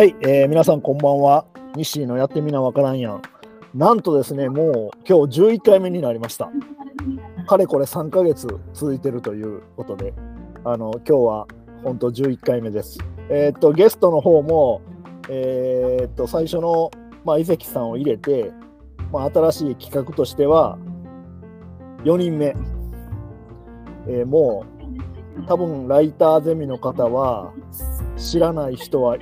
はい、えー皆さんこんばんは。西のやってみなわからんやん。なんとですね、もう今日11回目になりました。かれこれ3ヶ月続いてるということで、あの今日は本当11回目です。えーっと、ゲストの方も、えーっと、最初の、まあ、伊関さんを入れて、まあ、新しい企画としては、4人目。えーもう、多分ライターゼミの方は、知らない人は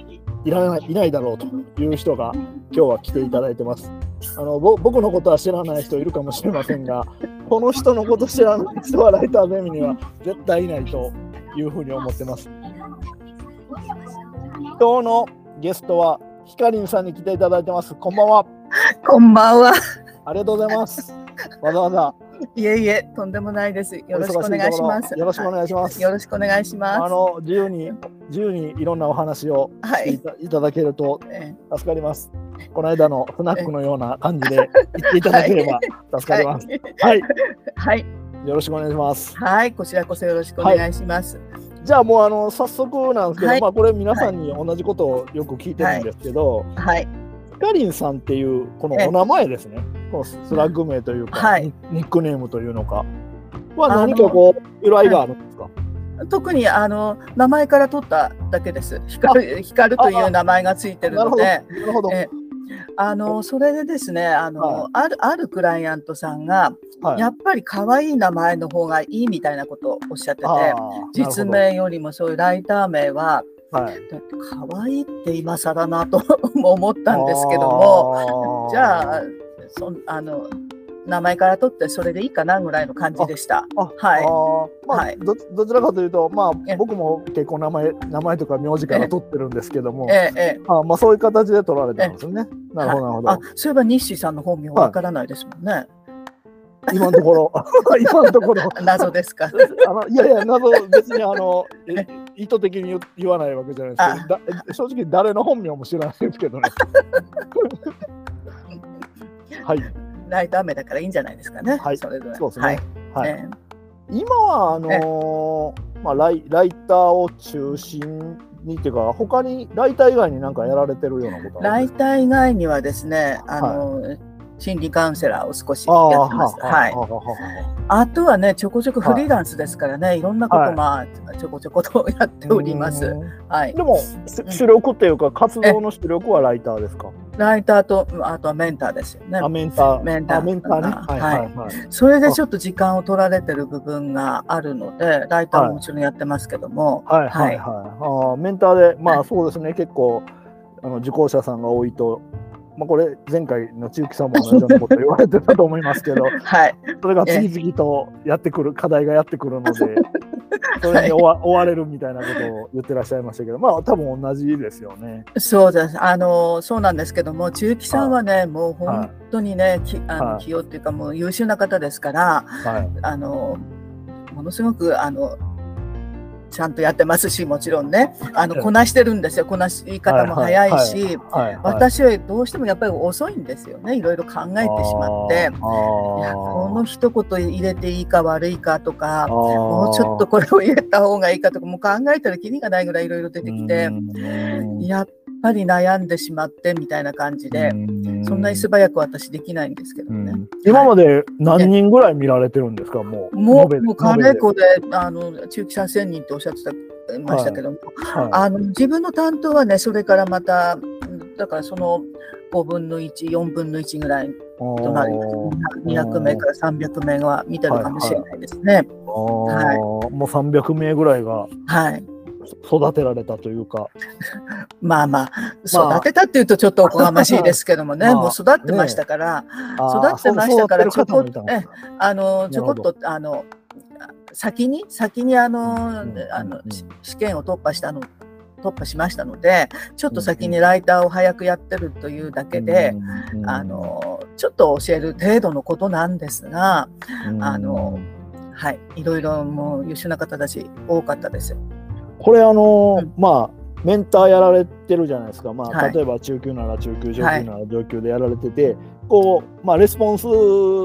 いいらないいないだろうという人が今日は来ていただいてます。あのぼ僕のことは知らない人いるかもしれませんが、この人のこと知らない人はライターゼミには絶対いないというふうに思ってます。今日のゲストはひかりんさんに来ていただいてます。こんばんは。こんばんは。ありがとうございます。わざわざいえいえ、とんでもないです。よろしくお願いします。よろしくお願いします。よろしくお願いします。あの自由に自由にいろんなお話をはいいた,、い、ただけるとえ助かります。この間のスナックのような感じで言っていただければ助かります。はい、はい、よろしくお願いします。はい、こちらこそよろしくお願いします。じゃあもうあの早速なんですけど、はいまあこれ皆さんに同じことをよく聞いてるんですけど、はい、ひかりんさんっていうこのお名前ですね。このスラッグ名というか、はいニニックネームというのかは何かこう由来があるんですか？特にあの名前から取っただけです。光る光るという名前がついてる。のでな、るほど。えあのそれでですね、あの、はいあるあるクライアントさんが、はい。やっぱり可愛い名前の方がいいみたいなことをおっしゃってて、実。名よりもそういうライター名ははい。だって可愛いって今更なと 思ったんですけども。もじゃあそんあの名前から取ってそれでいいかなぐらいの感じでした。あはいあーまあ、はいどどちらかというと、まえあ、僕も結構名前名前とか名字から取ってるんですけども、ええええあまあ、そういう形で取られたんですよね。なるほど、なるほど。あそういえば日誌さんの本名わからないですもんね。今のところ、今のところ、謎ですか。あのいやいや、謎、別にあの え意図的に言言わないわけじゃないですけど、だ正直、誰の本名も知らないですけどね。はい、ライター名だからいいんじゃないですかね。はいそれぞれ。そうですね。はい。はいえ今はあのーまあ、ライライターを中心にっていうか他にライター以外に何かやられてるようなことえライター以外にはですね、あの、心理カウンセラーを少しやってます。はい。ははははあとはね、ちょこちょこフリーランスですからね、いろんなこと、まあ、ちょこちょことやっております。うんはい。でもし主力っていうか活動の主力はライターですか？ライターと、あとはメンターですよね。あ。メンター。メンター。あメンターね。ははいい。はいはい。それでちょっと時間を取られてる部分があるので、ライターももちろんやってますけども、はいはいはい。あーメンターでまはいあそうですね。結構あの受講者さんが多いとまあこれ前回の千雪さんも同じようなこと言われてたと思いますけど はい、それが次々とやってくる課題がやってくるので それに追わ追われるみたいなことを言ってらっしゃいましたけどまあ多分同じですよね。そうです。あの、そうなんですけども、中木さんはね、もう本当にね、きあのはい。器用っていうか、もう優秀な方ですから、はい。あの、ものすごく、あの、ちゃんとやってますし、もちろんね、あの、ええこなしてるんですよ。こなし方も早いし、私はどうしてもやっぱり遅いんですよね。いろいろ考えてしまって。いやこの一言入れていいか悪いかとか、もうちょっとこれを入れた方がいいかとか、もう考えたらきりがないぐらいいろいろ出てきて。う、ん。やっぱり悩んでしまってみたいな感じで、うんそんなに素早く私できないんですけどね。うん今まで何人ぐらい見られてるんですか、もう。もう、もうかれこで、あの、中期さん1000人っておっしゃってたましたけども、はいあの自分の担当はね、それからまた、うんだからその5分の1、4分の1ぐらいとなります。200名から300名は見てるかもしれないですね。あーもう300名ぐらいがはい。育てられたというか。まあまあ、まあ。育てたっていうとちょっとおこがましいですけどもね、まあもう育ってましたから、あー育ってましたからそう育てる方もいたんですかあのちょこっとあの先に先にあの,、うんあのうん。し試験を突破したの突破しましたのでちょっと先にライターを早くやってるというだけで、うんあのちょっと教える程度のことなんですが、うん。あのはい、いろいろもう優秀な方たち多かったです。これあの、うんまあメンターやられてるじゃないですか、まあはい。例えば中級なら中級上級なら上級でやられてて、こうまあレスポンス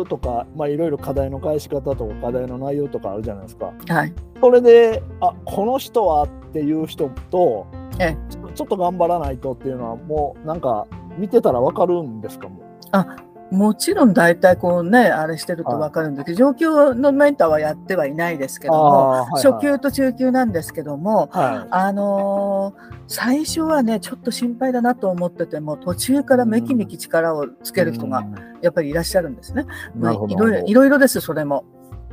とかまあいろいろ課題の返し方とか課題の内容とかあるじゃないですか。はい、それであこの人はっていう人とえちょっと頑張らないとっていうのはもうなんか見てたら分かるんですかもあもちろん大体こうねあれしてると分かるんだけど、状況のメンターはやってはいないですけども、はいはい、初級と中級なんですけども、はい、あのー、最初はねちょっと心配だなと思ってても途中からめきめき力をつける人がやっぱりいらっしゃるんですね。まあ、いろいろいろですそれも。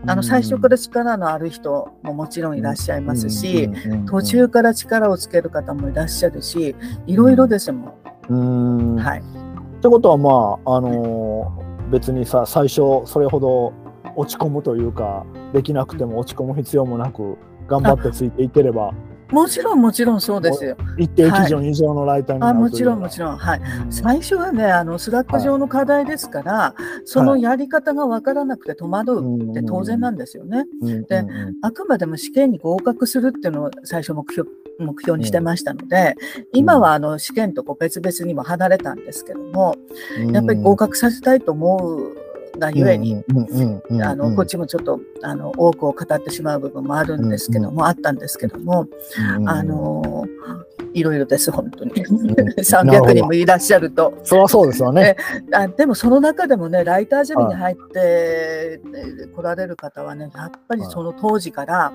あの最初から力のある人ももちろんいらっしゃいますし、途中から力をつける方もいらっしゃるし、いろいろですもん。はい。ってことはまあ、あのー、別にさ最初それほど落ち込むというかできなくても落ち込む必要もなく頑張ってついていければもちろんもちろんそうですよ。一定基準以上のライターになる、はい、あもちろんもちろん、はい、うん、最初はねあのスラック上の課題ですから、はい、そのやり方が分からなくて戸惑うって当然なんですよね。であくまでも試験に合格するっていうのを最初目標目標にしてましたので、今はあの試験とこう別々にも離れたんですけども、やっぱり合格させたいと思うがゆえに、あのこっちもちょっとあの多くを語ってしまう部分もあるんですけども、あったんですけども、あのいろいろです、本当に。300人もいらっしゃると。そりゃそうですよね。あでもその中でもね、ライターゼミに入って来られる方はね、やっぱりその当時から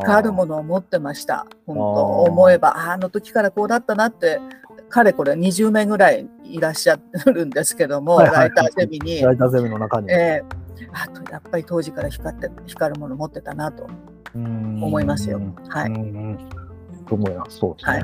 光るものを持ってました。本当思えば、あの時からこうだったなって、かれこれ20名ぐらいいらっしゃるんですけども、はいはいはい、ライターゼミに。ライターゼミの中に。えー、あとやっぱり当時から光って光るもの持ってたなと思いますよ。はい。と思います。そうですね。は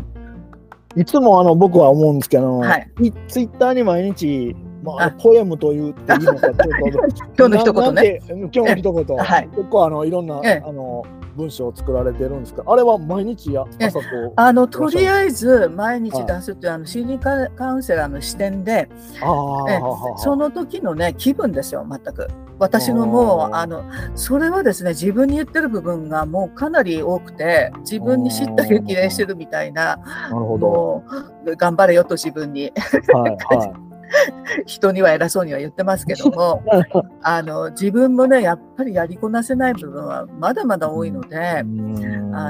い、いつもあの僕は思うんですけど、はい、ツイッターに毎日、まあ、ポエムと言っていいのか、ちょっと 今日の一言ね。今日の一言、はい、結構あのいろんな、あの文章を作られてるんですか？あれは毎日や朝こうあのと。りあえず毎日出すっていう、あの心理カウンセラーの視点でえその時のね気分ですよ全く。私のもうあのそれはですね自分に言ってる部分がもうかなり多くて自分に知った激励してるみたいななるほど。頑張れよと自分に。はいはい人には偉そうには言ってますけどもあの自分もねやっぱりやりこなせない部分はまだまだ多いのであ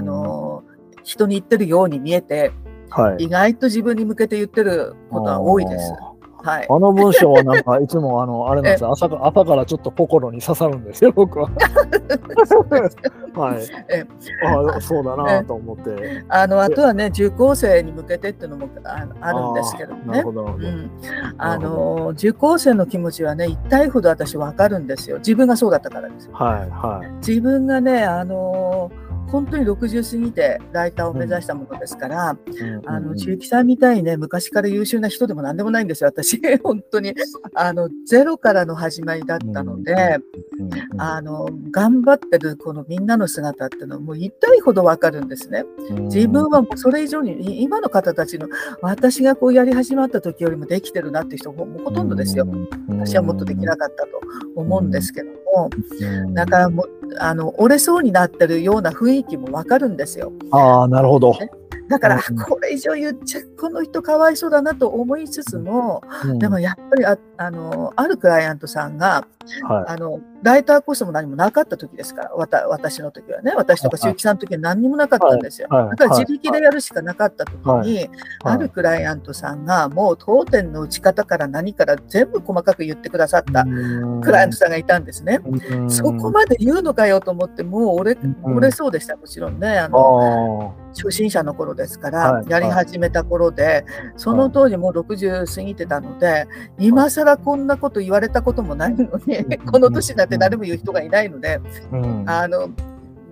の人に言ってるように見えて、はい、意外と自分に向けて言ってることは多いです。はい、あの文章はなんかいつもあのあれなんですよ朝か朝からちょっと心に刺さるんですよ僕は。はい。えあそうだなと思って。あのあとはね受講生に向けてっていうのもああるんですけどね。なるほど。うん、あの受講生の気持ちはね一体ほど私わかるんですよ。自分がそうだったからです。はいはい。自分がねあのー本当に60過ぎてライターを目指したものですから、うん、あの中木さんみたいにね昔から優秀な人でも何でもないんですよ私。本当に。あのゼロからの始まりだったので、うん、あの頑張ってるこのみんなの姿っていうのはもう痛いほど分かるんですね。自分はもうそれ以上に今の方たちの私がこうやり始まった時よりもできてるなっていう人もほとんどですよ。私はもっとできなかったと思うんですけども、だからもうあの折れそうになってるような雰囲気もわかるんですよ。ああなるほど。だから、これ以上言っちゃこの人かわいそうだなと思いつつも、うん、でもやっぱりああのあるクライアントさんが、はい、あのライターコースも何もなかった時ですからわた私の時はね私とか周木さんの時は何にもなかったんですよ、だから自力でやるしかなかった時に、あるクライアントさんがもう当店の打ち方から何から全部細かく言ってくださったクライアントさんがいたんですね。そこまで言うのかよと思ってもう折れ折れそうでしたもちろんね。あの初心者の頃ですから、やり始めた頃でその当時もう60過ぎてたので今更こんなこと言われたこともないのに この年になって誰も言う人がいないので、うん、あの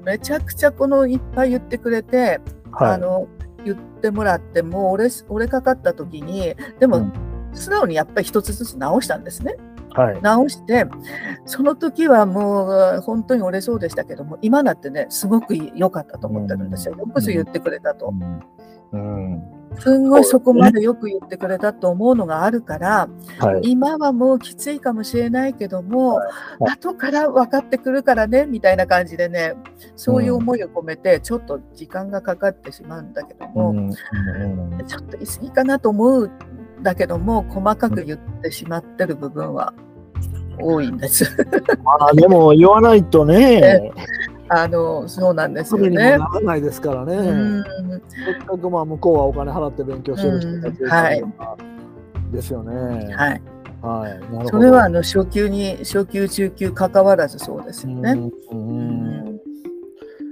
めちゃくちゃこのいっぱい言ってくれて、はい、あの言ってもらってもう折れ折れかかった時にでも、素直にやっぱり一つずつ直したんですね。はい、直してその時はもう本当に折れそうでしたけども今だってねすごく良かったと思ってるんですよ。よくぞ言ってくれたと。うん、うんすんごいそこまでよく言ってくれたと思うのがあるから、はい、今はもうきついかもしれないけども、はい、後から分かってくるからねみたいな感じでねそういう思いを込めてちょっと時間がかかってしまうんだけども、うん。うん、ちょっと言い過ぎかなと思うんだけども細かく言ってしまってる部分は多いんです。あでも言わないとね。あのそうなんですよね。ならないですからね。せっかくまあ向こうはお金払って勉強してる人たちですよね。はい。はい、なるそれはあの初級に初級中級関わらずそうですよね。はい、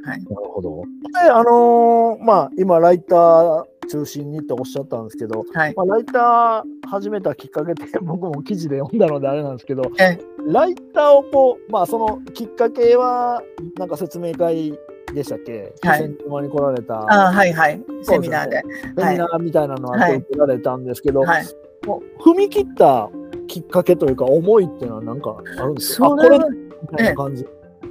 なるほど。であのー、まあ今ライター中心にっておっしゃったんですけど、はい、まあ、ライター始めたきっかけって 僕も記事で読んだのであれなんですけど、ライターをこうまあそのきっかけはなんか説明会でしたっけ、はい、に来られた。あはいはい。セミナーで、ね、セミナーみたいなのあって受けられたんですけど、はい、踏み切ったきっかけというか思いっていうのは何かあるんですか？それはみたいな感じ、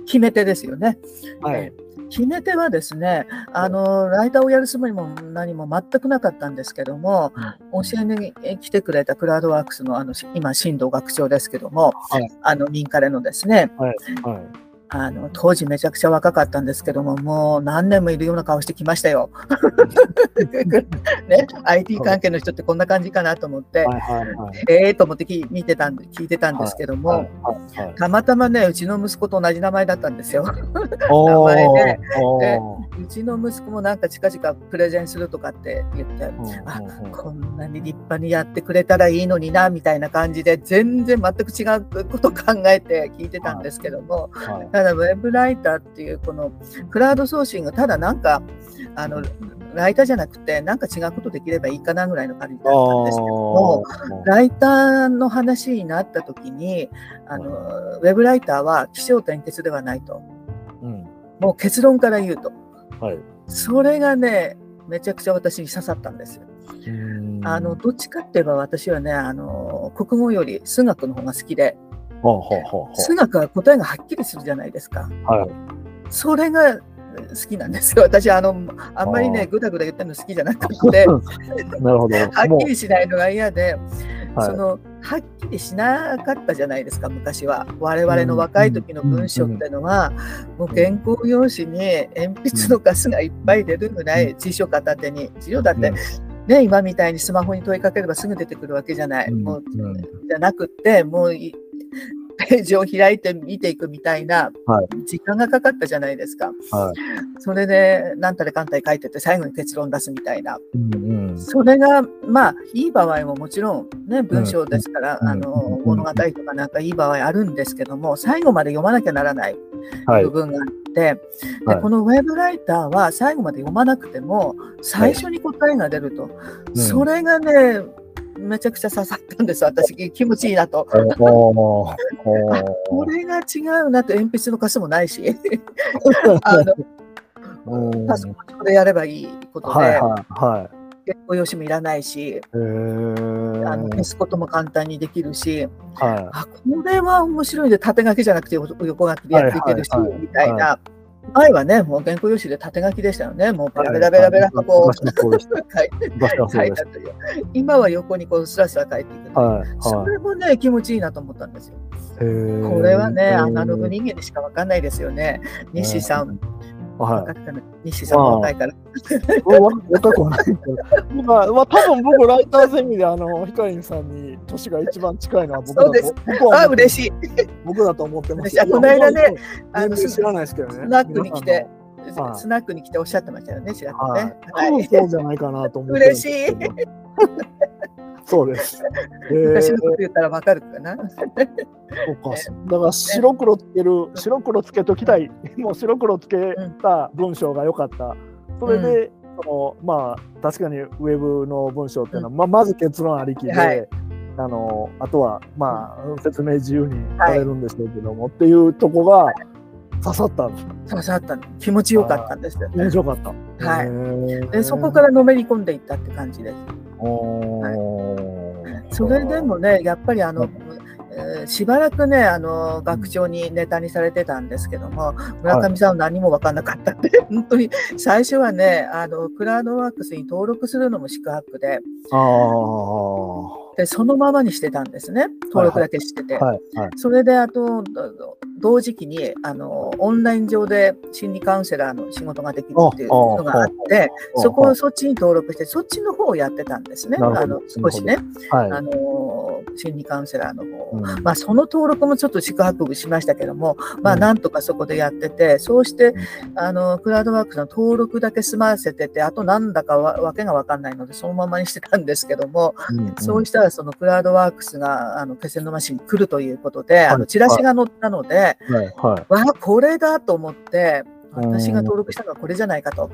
決め手ですよね。はい、決め手はですねあのライターをやるつもりも何も全くなかったんですけども、うん、教えに来てくれたクラウドワークスのあの今新藤学長ですけども、はい、あの民カレのですね、はい。はいあの当時めちゃくちゃ若かったんですけどももう何年もいるような顔してきましたよ。ね、IT 関係の人ってこんな感じかなと思って、はいはいはい、ええー、と思って見てたんで聞いてたんですけども、はいはいはい、たまたまねうちの息子と同じ名前だったんですよ。名前ででうちの息子もなんか近々プレゼンするとかって言って、あこんなに立派にやってくれたらいいのになみたいな感じで全然全く違うこと考えて聞いてたんですけども。はいただウェブライターっていうこのクラウドソーシングただなんかあのライターじゃなくてなんか違うことできればいいかなぐらいの感じだったんですけどもライターの話になった時にあのウェブライターは起承転結ではないと、うん、もう結論から言うと、はい、それがねめちゃくちゃ私に刺さったんですよ。あのどっちかって言えば私はねあの国語より数学の方が好きで、数学は答えがはっきりするじゃないですか。はい、それが好きなんですよ。私あのあんまりねぐだぐだ言ってるの好きじゃなくて。なるほど。はっきりしないのが嫌で、はい、そのはっきりしなかったじゃないですか昔は。我々の若い時の文章っていうのは、もう原稿用紙に鉛筆のガスがいっぱい出るぐらい辞書片手に辞書だって、ね、今みたいにスマホに問いかければすぐ出てくるわけじゃない、もうじゃなくってもう ページを開いて見ていくみたいな時間がかかったじゃないですか。はい、それで何たれかんたれ書いてて最後に結論出すみたいな。うんうん、それがまあいい場合ももちろんね文章ですから、うん、あの物語とかなんかいい場合あるんですけども最後まで読まなきゃならない部分があって、はい、でこのウェブライターは最後まで読まなくても最初に答えが出ると、はい、それがねめちゃくちゃ刺さったんです、私、気持ちいいなと。これが違うなと、鉛筆の貸しもないし、あのパソコンでやればいいことで、はいはい、原稿用紙もいらないし、あの消すことも簡単にできるし、はい、あこれは面白いで、縦書きじゃなくて横書きでやっていけるし、みたいな。前はね、もう原稿用紙で縦書きでしたよね。もうベラベラベラベラとこう、書いたとい。う。今は横にこうスラスラ書いていく、はい、それもね、気持ちいいなと思ったんですよ。これはね、アナログ人間でしかわかんないですよね。西さん、はい、西さんも若いから。若くはないけど。まあ、まあ、多分僕、ライターゼミで、あの、ヒカリンさんに年が一番近いのは僕だと。そうです。あ、嬉しい。僕だと思ってます。この間ね、あの、知らないですけどね。スナックに来て。スナックに来ておっしゃってましたよね、ちらっとね。多分そうじゃないかなと思って。嬉しい。そうです。昔のこと言ったらわかるかな。そうか。だから白黒つける、白黒つけときたい。もう白黒つけた文章が良かった。それで、そのまあ確かにウェブの文章っていうのは、まあ、まず結論ありきで、はい、あのあとはまあ説明自由にされるんでしょうけども、はい、っていうとこが刺さったんです刺さった気持ちよかったんです気持ちよかった。はい。でそこからのめり込んでいったって感じです。はい、それでもねやっぱりあの、えー、しばらくねあの学長にネタにされてたんですけども村上さんは何も分かんなかったって、はい、本当に最初はねあのクラウドワークスに登録するのも宿泊ででそのままにしてたんですね。登録だけしてて、はいはい、それであと同時期にあのオンライン上で心理カウンセラーの仕事ができるっていうのがあってそこをそっちに登録してそっちの方をやってたんですね。あの少しね、はい、あの心理カウンセラーの方、うん、まあ、その登録もちょっと宿泊部しましたけども、まあ、なんとかそこでやってて、そうして、あの、クラウドワークスの登録だけ済ませてて、あとなんだかわわけがわかんないので、そのままにしてたんですけども、うんうん、そうしたらそのクラウドワークスが、あの、気仙沼市に来るということで、あの、チラシが載ったので、はい。はい、わあ、これだと思って、私が登録したのはこれじゃないかと。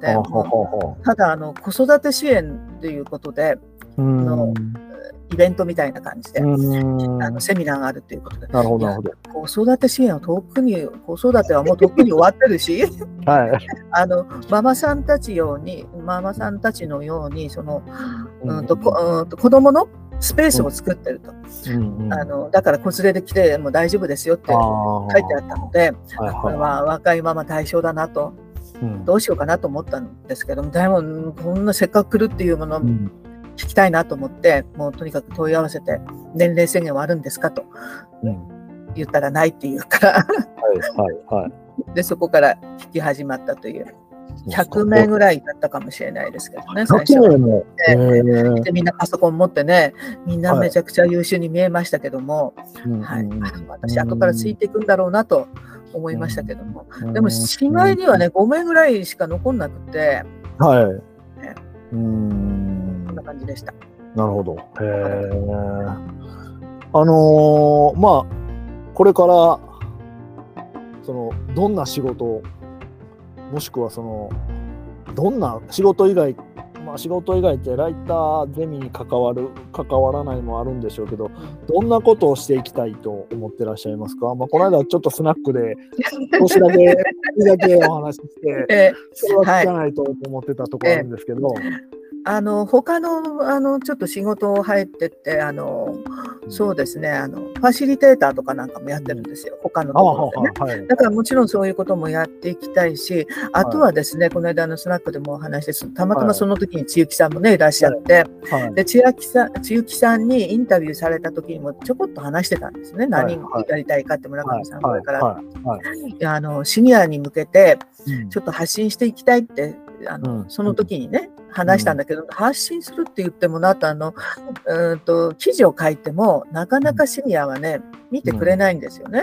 でただあの、子育て支援ということで、のイベントみたいな感じで、あのセミナーがあるということで。なるほど、なるほど。子育て支援は遠くに、子育てはもうとっくに終わってるし、はい、あのママさんたちように、ママさんたちのように、その、うん。と、うんと子供のスペースを作ってると、うん。うん、あのだから子連れで来ても大丈夫ですよって書いてあったので、はいはい、これは若いママ対象だなと、うん、どうしようかなと思ったんですけどもでもこんなせっかく来るっていうものを聞きたいなと思って、もうとにかく問い合わせて年齢制限はあるんですかと、うん、言ったらないって言うから。はいはいはい、でそこから聞き始まったという。100名ぐらいだったかもしれないですけどね、最初。は。でみんなパソコン持ってね、みんなめちゃくちゃ優秀に見えましたけども、はい、はい、私、後からついていくんだろうなと思いましたけども、でも、市外にはね、5名ぐらいしか残んなくて、はい。ね、うんな感じでした。なるほど。へえ。あのー、まあ、これから、その、どんな仕事をもしくはそのどんな仕事以外まあ仕事以外ってライターゼミに関わる関わらないもあるんでしょうけどどんなことをしていきたいと思ってらっしゃいますか、まあ、この間ちょっとスナックで少しだけだけお話しして、それは聞かないと思ってたところあるんですけど。あの他のあのちょっと仕事を入ってってあのそうですねあのファシリテーターとかなんかもやってるんですよ。他のところでね、はい、だからもちろんそういうこともやっていきたいしあとはですね、はい、この間のスナックでもお話してたまたまその時に千雪さんもねいらっしゃって、はい、で千雪さん千雪さんにインタビューされた時にもちょこっと話してたんですね。何やりたいかって村上さんこれから、あのシニアに向けてちょっと発信していきたいってあの、うん、その時にね、話したんだけど、うん、発信するって言ってもなとあのうんと記事を書いてもなかなかシニアはね見てくれないんですよね。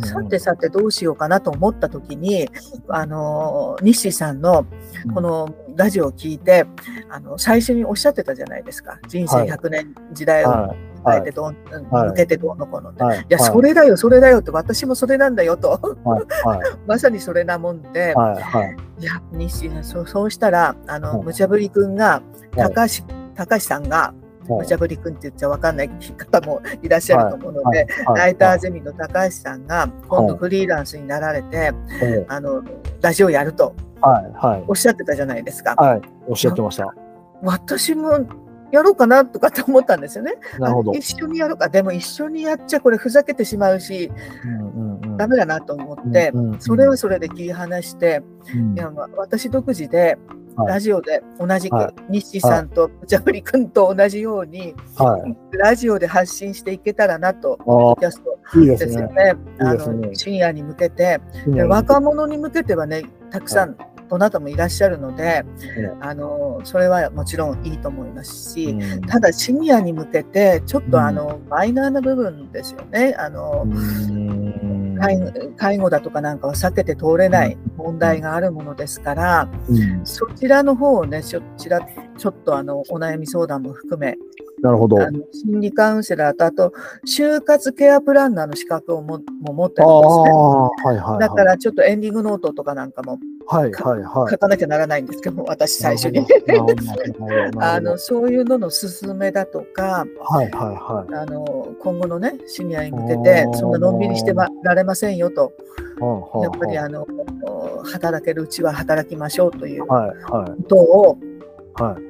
さてさてどうしようかなと思った時にあの西さんのこのラジオを聞いてあの最初におっしゃってたじゃないですか。人生100年時代を。はい。変えてどう、はい、抜けてどうのこうのって、はい、いや、それだよ、それだよって、私もそれなんだよと、まさにそれなもんで、い。や、西そうそうしたら、あの、無茶ぶりくんが、高橋、高橋さんが、無茶ぶりくんって言っちゃ分かんない 方もいらっしゃると思うので、ライターゼミの高橋さんが今度フリーランスになられて、あのラジオやるとおっしゃってたじゃないですか。はい、おっしゃってました。私もやろうかなとかって思ったんですよね。なるほど。一緒にやろうか。でも一緒にやっちゃこれふざけてしまうし、うんうんうん、ダメだなと思って、うんうんうん、それはそれで切り離して、うん、いや私独自でラジオで同じく、はい、西さんとジャブリ君と同じように、はい、ラジオで発信していけたらなと、キャストですよね。あの深夜に向けて、若者に向けてはね、たくさん、どなたもいらっしゃるので、あのそれはもちろんいいと思いますし、うん、ただシニアに向けてちょっとあの、うん、マイナーな部分ですよね。あの、介護だとかなんかは避けて通れない問題があるものですから、そちらの方をねそちらちょっとあのお悩み相談も含めなるほど。心理カウンセラーと、あと、就活ケアプランナーの資格をもも持ってるんですね。はいはいはい、だから、ちょっとエンディングノートとかなんかも、はいはいはい、書かなきゃならないんですけど、私最初に。あのそういうのの勧めだとか、はいはいはい、あの今後のね、シニアに向けて、そんなのんびりしてられませんよと。やっぱりあの働けるうちは働きましょうということを、はいはい、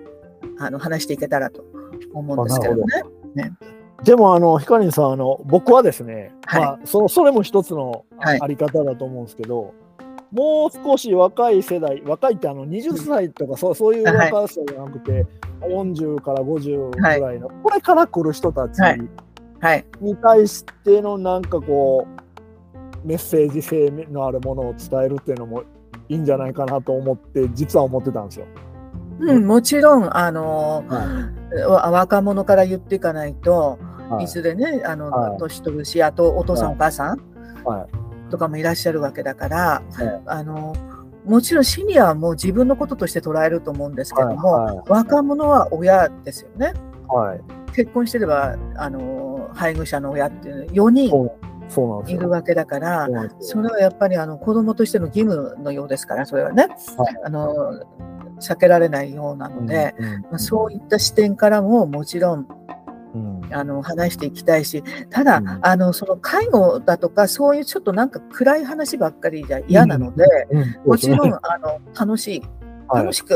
あの話していけたらと思うんですけどね。ね。でもあのヒカリンさんあの僕はですね、はい、まあ、そそれも一つのあり方だと思うんですけど、はい、もう少し若い世代若いってあの20歳とか、そうそういう若さじゃなくて、はい、40から50ぐらいの、これから来る人たちに対してのなんかこうメッセージ性のあるものを伝えるっていうのもいいんじゃないかなと思って実は思ってたんですよ。うん、もちろん、あの、はい、若者から言っていかないと、はい、いずれねあの、はい、年取るしあとお父さん、お母さん、はい、とかもいらっしゃるわけだから、あのもちろんシニアはもう自分のこととして捉えると思うんですけども、若者は親ですよね。はい、結婚してればあの配偶者の親っていう4人いるわけだから、それはやっぱりあの子供としての義務のようですから、それはね、はい、あの避けられないようなので、うんうんうん、まあ、そういった視点からももちろんうん、あの話していきたいし、ただ、うん、あのその介護だとか、そういうちょっとなんか暗い話ばっかりじゃ嫌なので、うん、もちろんあの楽しい、楽しく、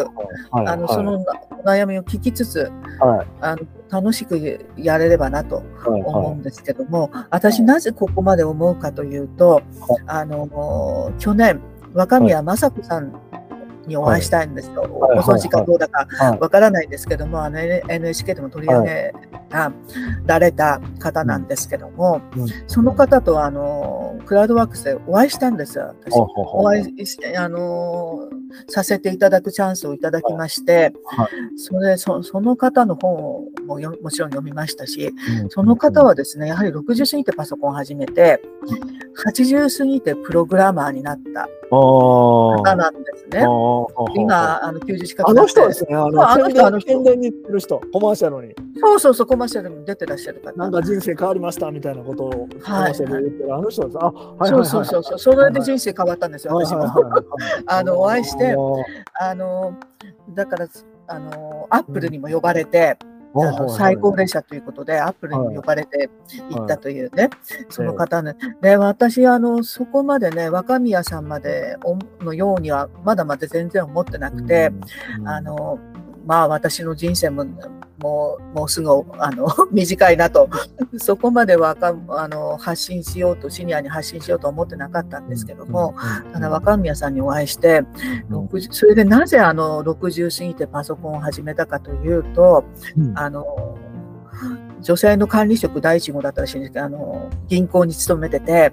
はい、あの、はい、その悩みを聞きつつ、はい、あの楽しくやれればなと思うんですけども、私なぜここまで思うかというと、あの去年若宮正子さんにお会いしたいんですよ。ご存知かどうだかわからないんですけども、あの NHK でも取り上げられた方なんですけども、その方とあのクラウドワークスでお会いしたんです。よ、私。お会いしてあのさせていただくチャンスをいただきまして、それそその方の本をももちろん読みましたし、その方はですね、やはり60過ぎてパソコンを始めて、80過ぎてプログラマーになった方なんですね。今、あの90近くあの人ですね、あのあの人、あの宣伝に行ってる人、コマーシャルに。そうそうそう、コマーシャルに出てらっしゃる方。なんか人生変わりましたみたいなことをコマーシャルで言ってる、あの人です。あ、はいそうそうそうそう、それで人生変わったんですよ、私も。あの、お会いして、あの、だから、あの、アップルにも呼ばれて、あの最高列車ということで、アップルに呼ばれて行ったというね、その方ね。で、私、あの、そこまでね、若宮さんまでのようには、まだまだ全然思ってなくて、あの、まあ私の人生ももうもうすぐあの 短いなと。そこまで若あの発信しようとシニアに発信しようと思ってなかったんですけどもただ若宮さんにお会いしてそれでなぜあの60過ぎてパソコンを始めたかというと、あの女性の管理職第一号だったらしいんですけどあの銀行に勤めてて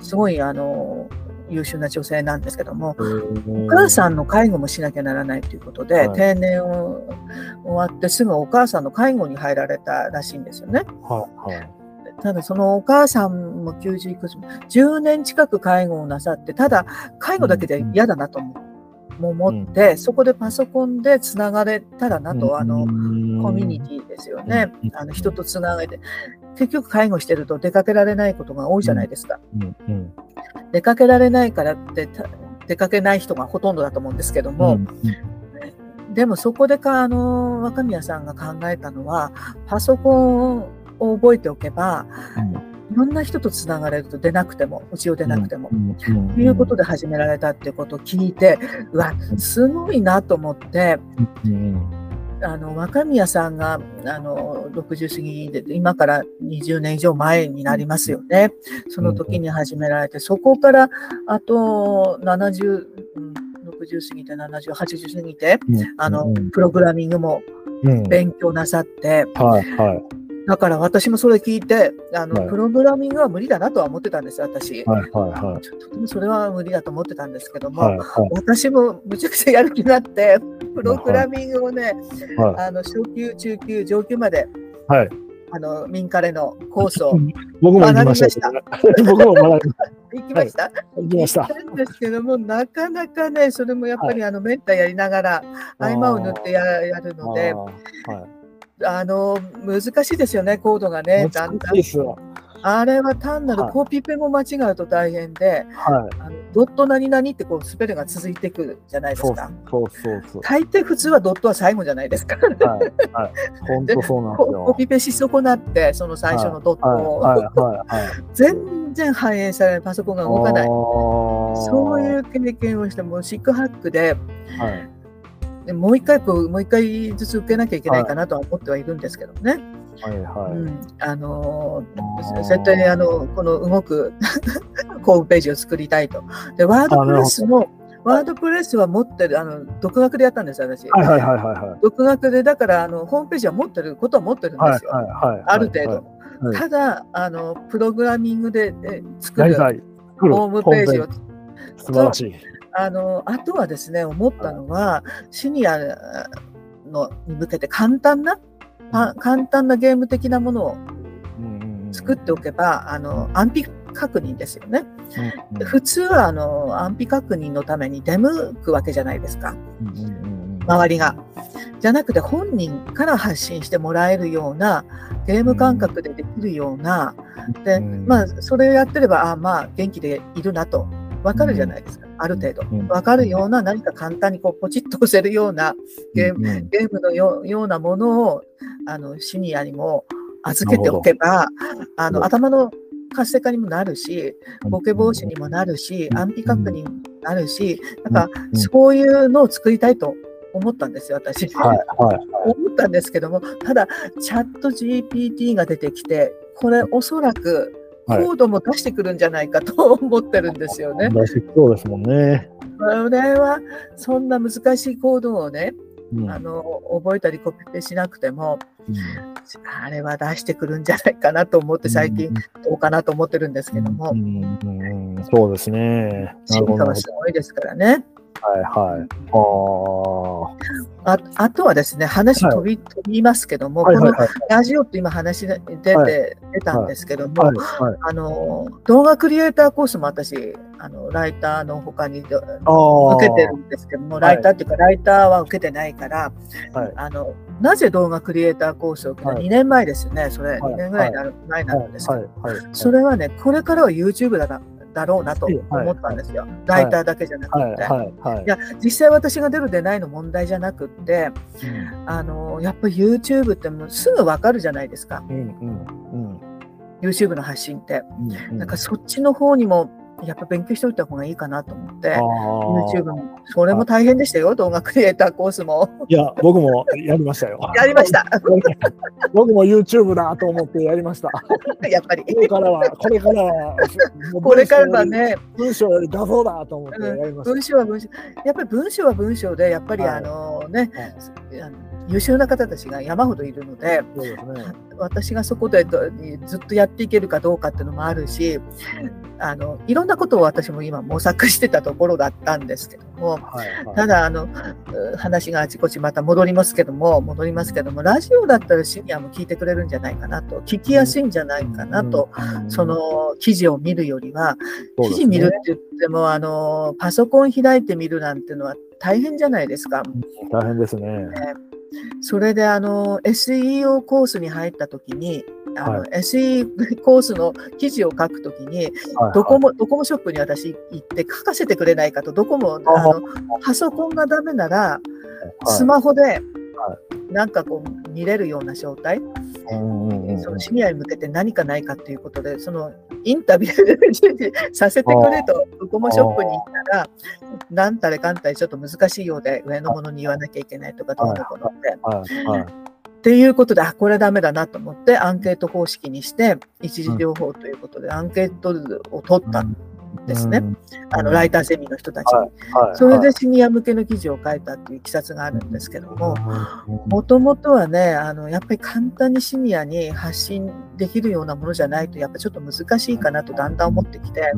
すごいあの優秀な女性なんですけども、お母さんの介護もしなきゃならないということで、はい、定年を終わってすぐお母さんの介護に入られたらしいんですよね。はいはい。ただそのお母さんも90いくつも10年近く介護をなさってただ介護だけで嫌だなと思思って、うん、そこでパソコンでつながれたらなと、うん、あのコミュニティですよね、うん、あの人とつなげて。結局介護してると出かけられないことが多いじゃないですか。出かけられないからって出かけない人がほとんどだと思うんですけども、うん。うん、でもそこでかあの若宮さんが考えたのはパソコンを覚えておけば、いろんな人とつながれると出なくても、うちを出なくても、ということで始められたっていうことを聞いて、うわ、すごいなと思って、あの若宮さんがあの60過ぎで今から20年以上前になりますよね。その時に始められて、そこからあと70、60過ぎて70、80過ぎて、あのプログラミングも勉強なさって、はいはいだから私もそれ聞いて、あの、はい、プログラミングは無理だなとは思ってたんです、私。はいはいはい。ともそれは無理だと思ってたんですけども、はいはい、私もむちゃくちゃやる気になって、プログラミングをね、はい、あの初級、中級、上級まで、はい、あの民カレのコースを 学びました。僕も学びました。行きました、行きました。ですけども、なかなかね、それもやっぱりあのメンターやりながら、合間を縫ってややるので、はいあの難しいですよね、コードがね。だんだん。あれは単なるコピペも間違うと大変で、はい、あのドット何々ってこうスペルが続いてくるじゃないですか。そうそうそう大抵普通はドットは最後じゃないですか。はい、はい、本当そうなんですよ。コピペし損なって、その最初のドットを、全然反映されない、パソコンが動かない。そういう経験をして、もうシックハックで、はいでもう一回こう、もう一回ずつ受けなきゃいけないかなとは思ってはいるんですけどね。はいはいうん、あの絶対にあのこの動く ホームページを作りたいと。で、ワードプレスも、ワードプレスは持ってる、あの独学でやったんです、私。はいはいはいはい、独学で、だからあのホームページは持ってることは持ってるんですよ、はいはいはい、ある程度。はい、ただあの、プログラミングで作るホームページを。素晴らしい。あのあとはですね思ったのはシニアのに向けて簡単な簡単なゲーム的なものを作っておけば、あの安否確認ですよね。うんうん、普通はあの安否確認のために出向くわけじゃないですか、周りが。じゃなくて本人から発信してもらえるようなゲーム感覚でできるような、でまあ、それをやってればあまあ元気でいるなと分かるじゃないですか、ある程度。分かるような何か簡単にこうポチッと押せるようなゲーム,、ゲームのようなものをあのシニアにも預けておけば、あの頭の活性化にもなるし、ボケ防止にもなるし、安否確認にもなるし、なんかそういうのを作りたいと思ったんですよ、私。はいはい、思ったんですけども、ただ、チャット GPT が出てきて、これ、おそらくコードも出してくるんじゃないかと思ってるんですよね。出してそうですもんね。これは、そんな難しいコードをね、うん、あの覚えたりコピペしなくても、うん、あれは出してくるんじゃないかなと思って最近どうかなと思ってるんですけども、うん、そうですね。進化はすごいですからね。はいはい。ああとはですね、話飛び,、飛びますけども、このラジオって今話出て、出たんですけども、あの、動画クリエイターコースも私、あのライターのほかに受けてるんですけども、ライターっていうか、ライターは受けてないから、あのなぜ動画クリエイターコースを受けた、2年前ですよね、それ、2年ぐらい前なんですけど、それはね、これからは YouTube だなだろうなと思ったんですよ、はい、ライターだけじゃなくて、い。や実際私が出る出ないの問題じゃなくって、うん、あのやっぱり YouTube ってもうすぐ分かるじゃないですか、うんうんうん、YouTube の発信って、うんうん、なんかそっちの方にもやっぱ勉強しておいた方がいいかなと思って、YouTube も、それも大変でしたよ、動画クリエイターコースも。いや、僕もやりましたよ。やりました。僕も YouTube だと思ってやりました。やっぱり。これからは、これからは、これからはね、文章より画像だと思ってやりました。文章は文章、やっぱり文章は文章で、やっぱりあのね、優秀な方たちが山ほどいるので、ね、私がそこでずっとやっていけるかどうかっていうのもあるし、あのいろんなことを私も今模索してたところだったんですけども、はいはい、ただあの話があちこちまた戻りますけども戻りますけどもラジオだったらシニアも聞いてくれるんじゃないかなと聞きやすいんじゃないかなと、うん、その記事を見るよりは、ね、記事見るって言ってもあのパソコン開いてみるなんていうのは大変じゃないですか。大変ですね。それであの SEO コースに入った時にあの、はい、SE コースの記事を書くときに、ドコモ、ドコモショップに私行って書かせてくれないかと、ドコモ、あの、パソコンがダメなら、スマホで、なんかこう見れるような状態、そのシニアに向けて何かないかということで、そのインタビューさせてくれと、ドコモショップに行ったら、なんたれかんたれちょっと難しいようで、上のものに言わなきゃいけないとか、どうのこうのって。っていうことで、あ、これはダメだなと思って、アンケート方式にして、一時情報ということで、アンケートを取った。んですね。あの、ライターゼミの人たちに。それでシニア向けの記事を書いたっていういきさつがあるんですけども、もともとはね、あの、やっぱり簡単にシニアに発信できるようなものじゃないと、やっぱちょっと難しいかなとだんだん思ってきて、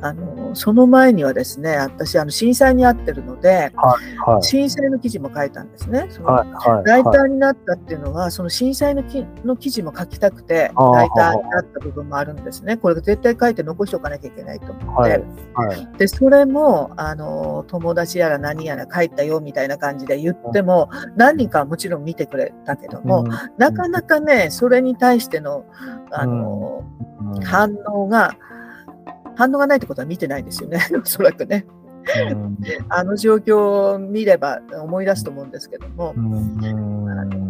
あのその前にはですね私あの震災に遭ってるので、はいはい、震災の記事も書いたんですね。その、はいはい、ライターになったっていうのはその震災のきの記事も書きたくてライターになった部分もあるんですね。これ絶対書いて残しておかなきゃいけないと。思って、はい、でそれもあの友達やら何やら書いたよみたいな感じで言っても何人かはもちろん見てくれたけども、うん、なかなかねそれに対してのあの、うん、反応が反応がないってことは見てないですよね、おそらくね。あの状況を見れば思い出すと思うんですけども、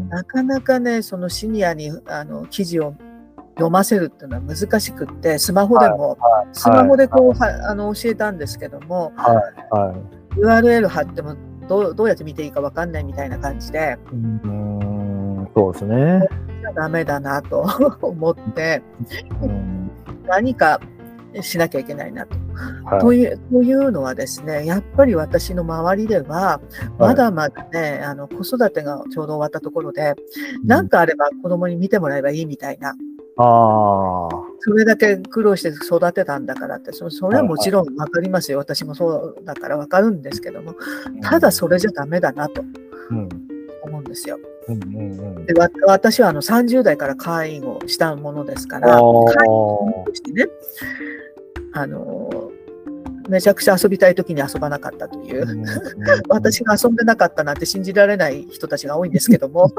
なかなかね、そのシニアにあの記事を読ませるっていうのは難しくって、スマホでも、スマホでこう、あの教えたんですけども、URL 貼ってもどうどうやって見ていいか分かんないみたいな感じで、そうですね。ダメだなと思って、何かしなきゃいけないなと。はい、というというのはですね、やっぱり私の周りでは、まだまだね、はい、あの子育てがちょうど終わったところで、何、うん、かあれば子供に見てもらえばいいみたいな。あそれだけ苦労して育てたんだからってそ、それはもちろん分かりますよ、はいはい、私もそうだから分かるんですけども、ただそれじゃダメだなと。思うんですよ。うんうんうん、で私はあの30代から介護したものですから、介護としてね、あのめちゃくちゃ遊びたい時に遊ばなかったという、うん。私が遊んでなかったなんて信じられない人たちが多いんですけども。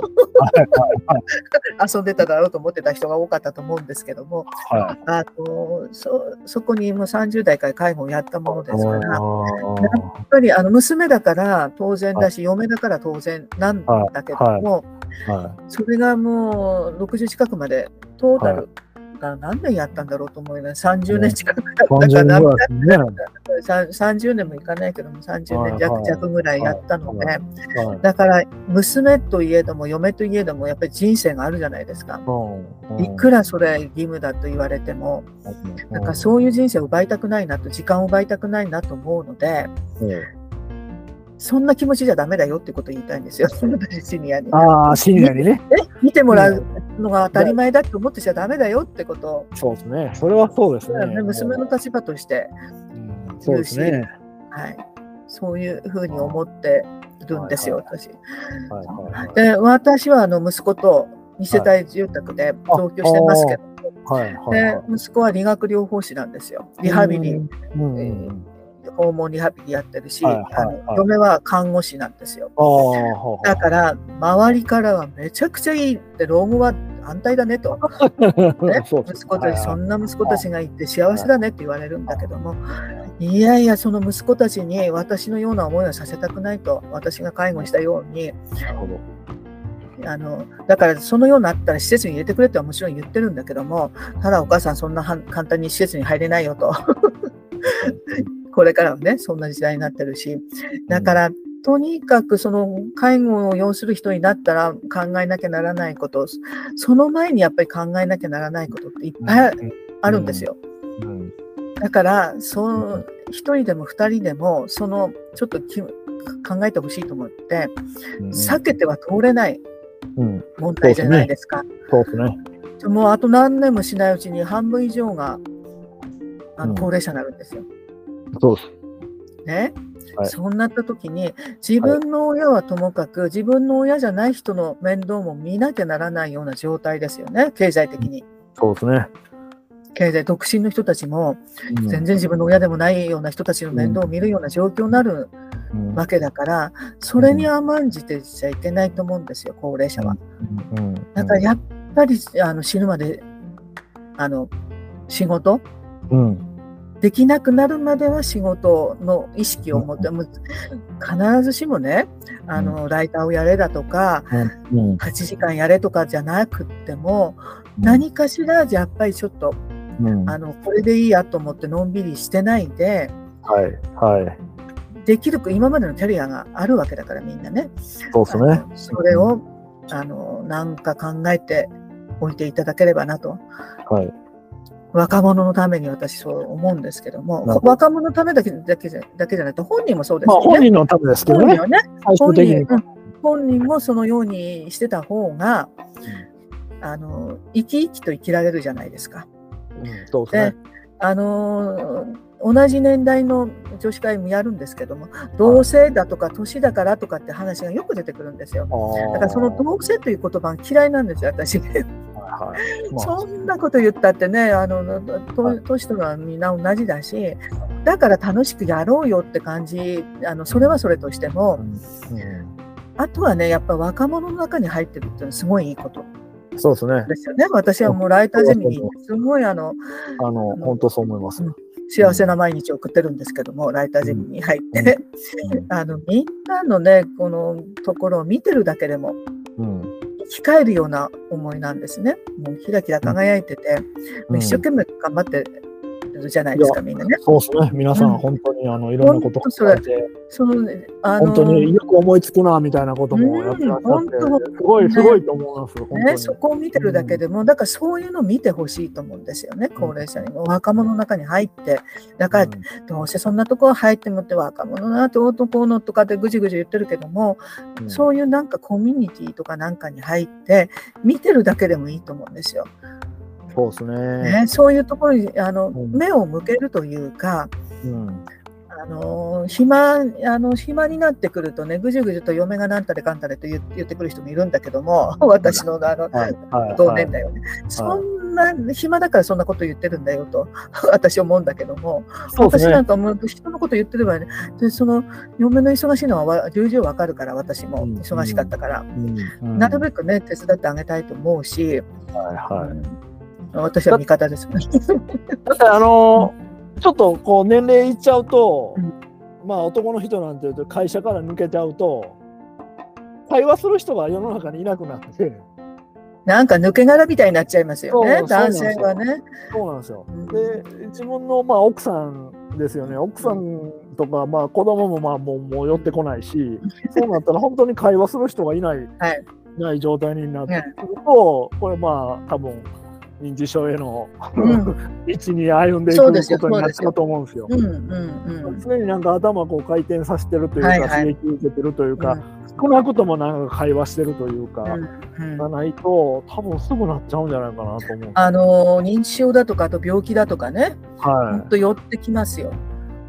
遊んでただろうと思ってた人が多かったと思うんですけども、はい、あとそそこにもう30代から介護をやったものですからやっぱりあの娘だから当然だし、はい、嫁だから当然なんだけども、はい、それがもう60近くまでトータル、何年やったんだろうと思います。30年近くやったかな、ね、30年もいかないけども、30年弱弱ぐらいやったので、だから娘といえども、嫁といえども、やっぱり人生があるじゃないですか。いくらそれ義務だと言われても、なんかそういう人生を奪いたくないなと、時間を奪いたくないなと思うので、そんな気持ちじゃダメだよってことを言いたいんですよ、シニアに。ああ、シニアにね。見てもらうのが当たり前だと思ってちゃダメだよってことを。そうですね。それはそうですね。娘の立場としてそうですね。はい。そういうふうに思ってるんですよ、私。で、私はあの息子と2世帯住宅で同居してますけど、はいはいで息子は理学療法士なんですよ。リハビリ。うん訪問リハビリやってるし、あの嫁は看護師なんですよ。だから周りからはめちゃくちゃいいって老後は反対だねと、ね、息子たちそんな息子たちがいて幸せだねって言われるんだけどもいやいやその息子たちに私のような思いをさせたくないと私が介護したようにあのだからそのようになったら施設に入れてくれってはもちろん言ってるんだけどもただお母さんそんな簡単に施設に入れないよと。これからはね、そんな時代になってるし。だから、とにかくその介護を要する人になったら考えなきゃならないこと、その前にやっぱり考えなきゃならないことっていっぱいあるんですよ。だから、そ一人でも二人でも、そのちょっと考えてほしいと思って、避けては通れない問題じゃないですか。そうですね。もうあと何年もしないうちに半分以上があの高齢者になるんですよ。そうです。ね、はい、そうなった時に自分の親はともかく、はい、自分の親じゃない人の面倒も見なきゃならないような状態ですよね経済的に。そうですね。経済独身の人たちも、全然自分の親でもないような人たちの面倒を見るような状況になるわけだから、それに甘んじてちゃいけないと思うんですよ高齢者は。だからやっぱりあの死ぬまであの仕事、うんできなくなるまでは仕事の意識を持って、必ずしもねあのライターをやれだとか、8時間やれとかじゃなくっても、何かしらやっぱりちょっと、あのこれでいいやと思ってのんびりしてないで、はい。はい、できる今までのキャリアがあるわけだからみんなね。そうですね。それをあのなんか考えておいていただければなと。はい若者のために私そう思うんですけども、若者のためだけだけじゃだけじゃなくて、本人もそうですよね。まあ、本人のためですけどね。本人ね。本人本人もそのようにしてた方が、うん、あの生き生きと生きられるじゃないですか。うん、そうですね。あの同じ年代の女子会もやるんですけども同性だとか年だからとかって話がよく出てくるんですよ。だからその同性という言葉が嫌いなんですよ私はい。まあ、そんなこと言ったってねあの年とはみんな同じだしだから楽しくやろうよって感じあのそれはそれとしても、うん。うん、あとはねやっぱ若者の中に入ってるっていうのはすごいいいこと。そうですね。ですよね。私はもうライターゼミにすごいあの、あの、本当そう思います。幸せな毎日を送ってるんですけども、ライターゼミに入って、あのみんなのね、このところを見てるだけでも、うん、生き返るような思いなんですね。もうキラキラ輝いてて、うん、一生懸命頑張ってるじゃないですか、みんなね。そうですね。皆さん、本当に、あのいろんなことを考えて、そのあの本当によく思いつくなみたいなこともやってらっしゃって、すごい、すごいと思います。ね、そこを見てるだけでも、だからそういうのを見てほしいと思うんですよね、高齢者にも。若者の中に入って、だから、どうせそんなところ入ってもって若者なって男のとかってぐじぐじ言ってるけども、そういうなんかコミュニティとかなんかに入って、見てるだけでもいいと思うんですよ。そうですね。ねそういうところにあの、うん、目を向けるというか、うん、あの暇あの暇になってくるとねぐじゅぐじゅと嫁がなんたれかんたれと言ってくる人もいるんだけども私のあの、同年代はね、そんな暇だからそんなこと言ってるんだよと 私思うんだけども、ね、私なんかも人のこと言ってればねでその嫁の忙しいのは重々わかるから私も。忙しかったから、うん、なるべくね手伝ってあげたいと思うし、はいはい、私は味方ですね。だってあのちょっとこう年齢いっちゃうと、うん、まあ男の人なんていうと会社から抜けちゃうと会話する人が世の中にいなくなって。なんか抜け殻みたいになっちゃいますよね、男性はね。そうなんですよ。で、自分のまあ奥さんですよね、奥さんとか、まあ、子供もまあもうもう寄ってこないし、そうなったら本当に会話する人がいない、はい、ない状態になってくると、これまあ多分認知症への、うん、道に歩んでいくことになっちゃうと思うんですよ。常になんか頭こう回転させてるというか、はいはい、刺激受けてるというか、うん、少なくともなんか会話してるというか、うん、がないと多分すぐなっちゃうんじゃないかなと思う。あの認知症だとかあと病気だとかね、はい、と寄ってきますよ。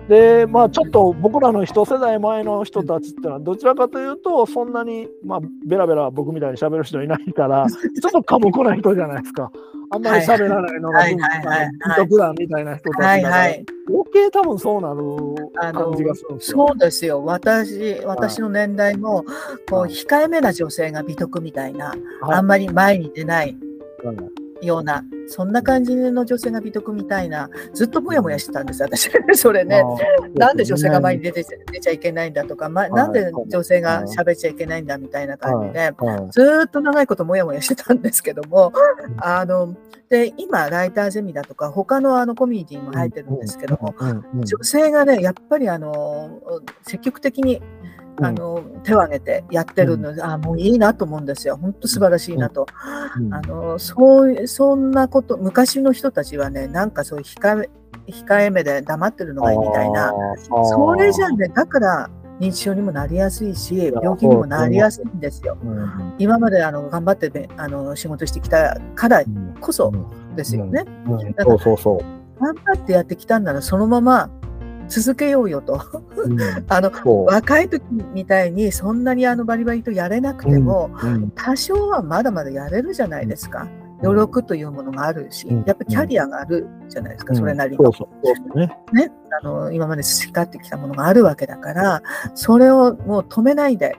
でまあちょっと僕らの一世代前の人たちってのはどちらかというとそんなにまあベラベラ僕みたいに喋る人いないから ちょっと寡黙な人じゃないですか。あんまり喋らないのが文化だみたいな人たちが、はいはい、余計多分そうなる感じがするんですよ。そうですよ。私私の年代もこう控えめな女性が美徳みたいな、あんまり前に出ない。ような、そんな感じの女性が美徳みたいな、ずっともやもやしてたんです、私。それね。なんで女性が前に出て出ちゃいけないんだとか、ま、なんで女性が喋っちゃいけないんだみたいな感じで、ずっと長いこともやもやしてたんですけども、あの、で、今、ライターゼミだとか、他のあのコミュニティにも入ってるんですけども、女性がね、やっぱりあの、積極的にあの、手を挙げてやってるので、うん、あもういいなと思うんですよ。本当素晴らしいなと。うん、あのそうそんなこと、昔の人たちはね、なんかそういう控え控えめで黙ってるのがいいみたいな、それじゃね、だから認知症にもなりやすいし、病気にもなりやすいんですよ。うん、今まであの頑張ってあの仕事してきたからこそですよね。頑張ってやってきたんなら、そのまま続けようよと。うん、あの若い時みたいにそんなにあのバリバリとやれなくても、うんうん、多少はまだまだやれるじゃないですか。余力というものがあるし、やっぱりキャリアがあるじゃないですか、それなりの。ねねあの今まで培ってきたものがあるわけだから、それをもう止めないで。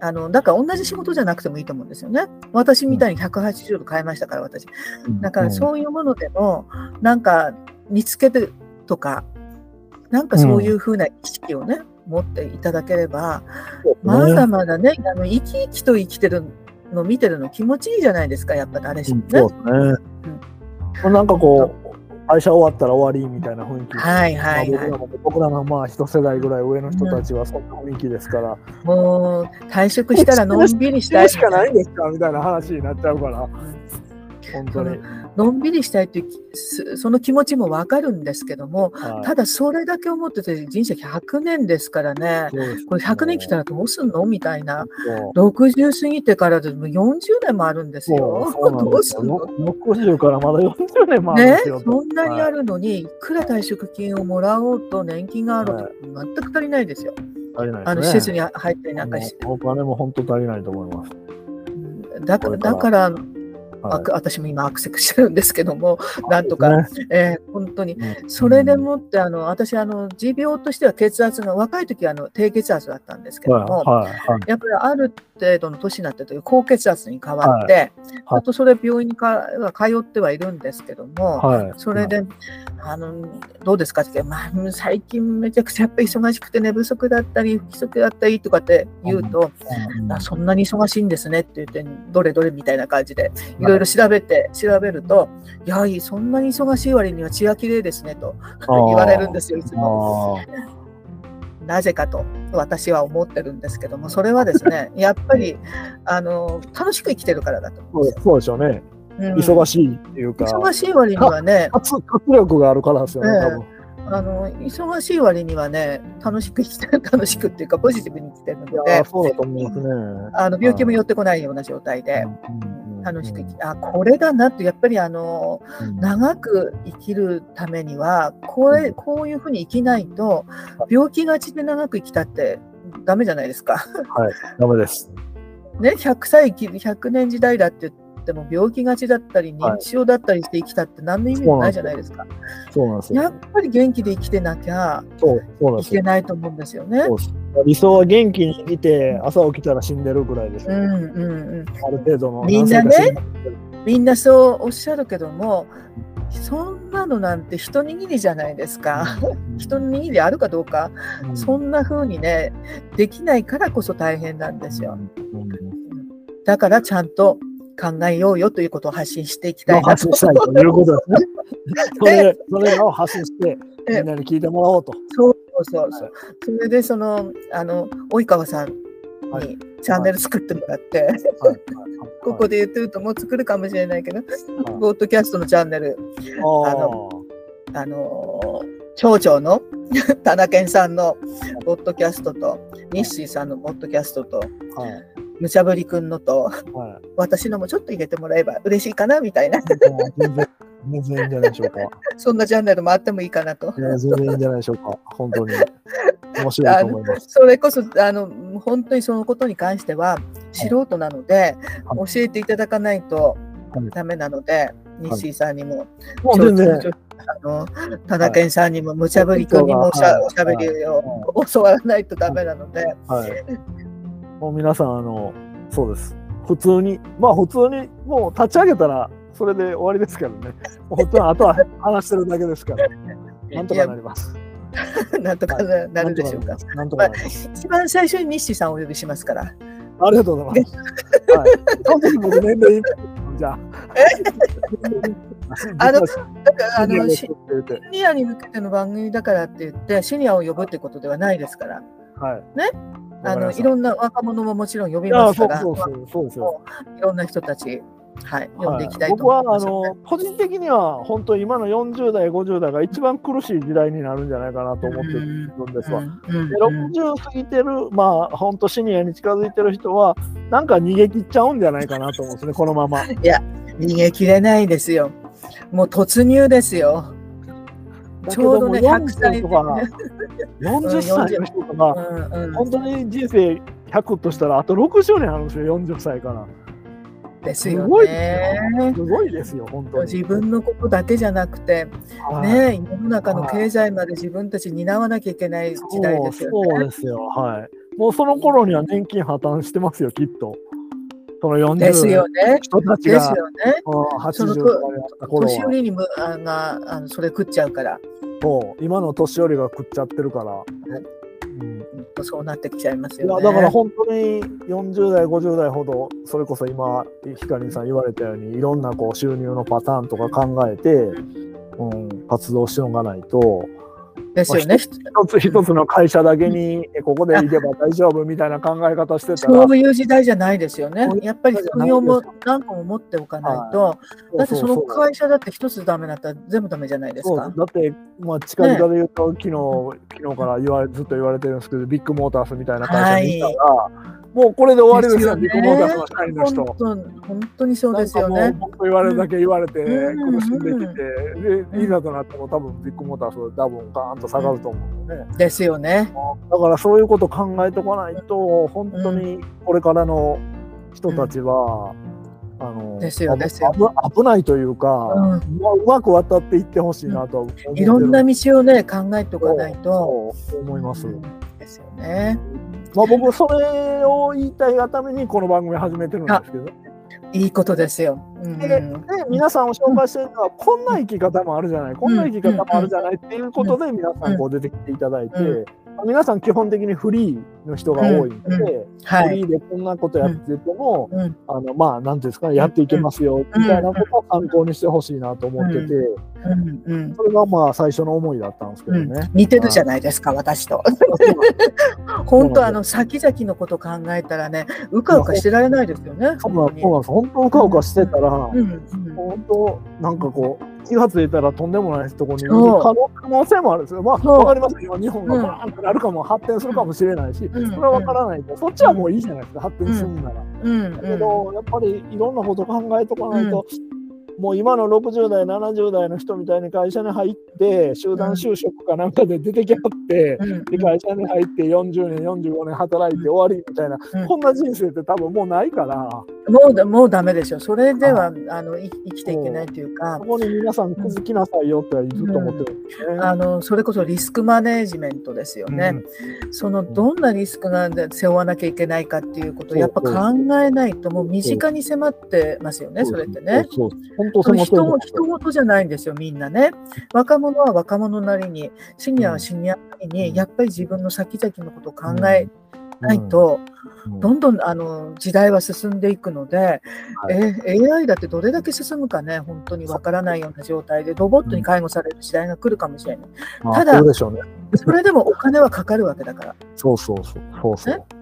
あのだから同じ仕事じゃなくてもいいと思うんですよね。私みたいに180度変えましたから、私。だからそういうものでも、なんか見つけるとか、なんかそういうふうな意識をね、うん、持っていただければ、まだまだね、あの生き生きと生きてるの見てるの気持ちいいじゃないですか、やっぱ誰しもね。そうですね。うん、なんかこう、会社終わったら終わりみたいな雰囲気。はいはい、はい、まあ、僕らのまあ一世代ぐらい上の人たちはそんな雰囲気ですから。うん、もう退職したらのんびりしたい。しかないんですかみたいな話になっちゃうから。本当に。のんびりしたいというその気持ちもわかるんですけども、はい、ただそれだけ思ってて人生100年ですからね、ねこれ100年来たらどうすんの？みたいな、60過ぎてからでも40年もあるんですよ。どうすんの ?60 からまだ40年もあるんですよ。ね、そんなにあるのに、はい、いくら退職金をもらおうと年金があると、全く足りないですよ。足りない、ね、あの施設に入ったりなんかして。お金も本当足りないと思います。だから、だからはい、私も今アクセクしてるんですけども、なんとか、ね。えー、本当に、それでもってあの私あの持病としては血圧が若い時はあの低血圧だったんですけども、はい。はい、やっぱりある程度の年になってという高血圧に変わって、あとそれ病院にか通ってはいるんですけども、それで、あのどうですかって、まあ、最近めちゃくちゃやっぱり忙しくて寝不足だったり不規則だったりとかって言うと、そんなに忙しいんですねって言ってどれどれみたいな感じでい。ろいろ調べて調べるといやそんなに忙しい割には血がきれいですねと 言われるんですよいつも。なぜかと私は思ってるんですけどもそれはですね やっぱりあの楽しく生きてるからだと思そうでしょうね。うん、忙しいっていうか。忙しい割にはね。活活力があるからですよね、多分。あの忙しい割にはね、楽しく生きてる、楽しくっていうか、ポジティブに生きてるので、そうだと思いますね。あの病気も寄ってこないような状態で。うん楽しく生きあこれだなってやっぱりあの、長く生きるためにはこれこういうふうに生きないと病気がちで長く生きたってダメじゃないですか。はい、ダメです。ね、100歳生きる100年時代だって言っても病気がちだったり認知症だったりして生きたって何の意味もないじゃないですか。そうなんですやっぱり元気で生きてなきゃいけないと思うんですよね。理想は元気に生きて朝起きたら死んでるぐらいです、うんうんうん、ある程度のみんなねみんなそうおっしゃるけどもそんなのなんて一握りじゃないですか。一握りあるかどうか、うん、そんな風にねできないからこそ大変なんですよ。うん、だからちゃんと考えようよということを発信していきたい発信したいということですね。それそれらを発信して、みんなに聞いてもらおうと。そうそうそう。それで、その、あの、及川さんにチャンネル作ってもらって、ここで言ってるともう作るかもしれないけど、ポッドキャストのチャンネル、あの、あの、町長の 田中さんのポッドキャストと、日誌さんのポッドキャストと、むちゃぶりくんのと、はい、私のもちょっと入れてもらえば嬉しいかなみたいな。全然、いいんじゃないでしょうか。そんなチャンネルもあってもいいかなと。いや全然いいんじゃないでしょうか。本当に。面白いと思います。それこそ、あの、本当にそのことに関しては、素人なので、はい、教えていただかないとダメなので、はい、西井さんにも、もう全然。あの田中さんにも、むちゃぶりくんにもおしゃ,、おしゃべりを教わらないとダメなので、はいもう皆さん、あの、そうです。普通に、まあ普通に、もう立ち上げたら、それで終わりですけどね。もう普通にあとは話してるだけですから、なんとかなります。なんとかなるでしょうか。なんとか、まあ、一番最初に西さんをお呼びしますから。ありがとうございます。はい。僕年齢じゃあ。あの、だからあのシニアに向けての番組だからって言って、シニアを呼ぶってことではないですから。はい。ね？あのいろんな若者ももちろん呼びますから、そうそうそうですよいろんな人たち、はい、呼んでいきたいと思います、ね、僕はあの個人的には本当今の40代50代が一番苦しい時代になるんじゃないかなと思ってるんですわ。で60過ぎてるまあ本当シニアに近づいてる人はなんか逃げ切っちゃうんじゃないかなと思うんですね このまま。いや逃げ切れないですよ。もう突入ですよ。ちょうどね、100歳とか、40歳の人とか、本当に人生100としたら、あと60年あるんですよ、40歳から。ですよね。すごいですよ、本当に。自分のことだけじゃなくて、ね、世の中の経済まで自分たち担わなきゃいけない時代ですよね。そうですよ、はい。もうその頃には年金破綻してますよ、きっと。その40ですよね。人たちが、ですよね。80とか年寄りにもあがあのそれ食っちゃうから。そう今の年寄りが食っちゃってるから、うん、そうなってきちゃいますよね。だから本当に40代50代ほどそれこそ今ひかりさん言われたようにいろんなこう収入のパターンとか考えて、うん、活動しておかないと。ですよね。一つ一つの会社だけに、ここでいれば大丈夫みたいな考え方してたら。そういう時代じゃないですよね。やっぱり副業も何個も持っておかないと、だってその会社だって一つダメだったら全部ダメじゃないですか。だって、まあ、近々で言うと、昨日、昨日から言われずっと言われてるんですけど、ビッグモータースみたいな会社にいたら、はいもうこれで終わりですよ、ビッグモーターの社員の人。本当にそうですよね。僕と言われるだけ言われて、苦しんできて、で、いざとなっても多分ビッグモーターそれ多分ガーンと下がると思うんでね。ですよね。だからそういうこと考えておかないと、本当にこれからの人たちは、あのですよですよ危ないというか、うん、うまく渡っていってほしいなと、いろんな道をね考えておかないと。思います。ですよね。まあ、僕それを言いたいがためにこの番組始めてるんですけど。いいことですよ。うん、でで皆さんを紹介してるのは、こんな生き方もあるじゃない、こんな生き方もあるじゃないっていうことで皆さんこう出てきていただいて、皆さん基本的にフリーの人が多いんで、フリーでこんなことやってても、うん、あのまあなんていうんですかねやっていけますよ、みたいなことを参考にしてほしいなと思ってて、それがまあ最初の思いだったんですけどね。似てるじゃないですか、私と。本当あの先々のこと考えたらねうかうかしてられないですよね。そうなんです本当うかうかしてたら、本当なんかこう気が付いたらとんでもないところにいる可能性もあるんですよ。まあ、わかりますよ。日本がバーンとなるかも、発展するかもしれないし、それはわからないと、そっちはもういいじゃないですか、発展するんなら。うん。うん、だけどやっぱりいろんなこと考えとかないと、もう今の60代、70代の人みたいに会社に入って、集団就職かなんかで出てきはって、会社に入って40年、45年働いて終わりみたいな、うん、こんな人生って多分もうないから。もうだもうダメでしょ。それではあの生きていけないというか。そこに皆さん気づきなさいよってずっと思ってるね、うん、あのそれこそリスクマネジメントですよね。そのどんなリスクが背負わなきゃいけないかっていうことをやっぱ考えないともう身近に迫ってますよね、それってね。そうそう本当その人も人事じゃないんですよ、みんなね。若者は若者なりに、シニアはシニアなりに、やっぱり自分の先々のことを考えないと、どんどんあの時代は進んでいくので、はい、え AI だってどれだけ進むかね、本当にわからないような状態で、ロボットに介護される時代が来るかもしれない。うん、ただ、それでもお金はかかるわけだから。そうそうそう。そうそう。ね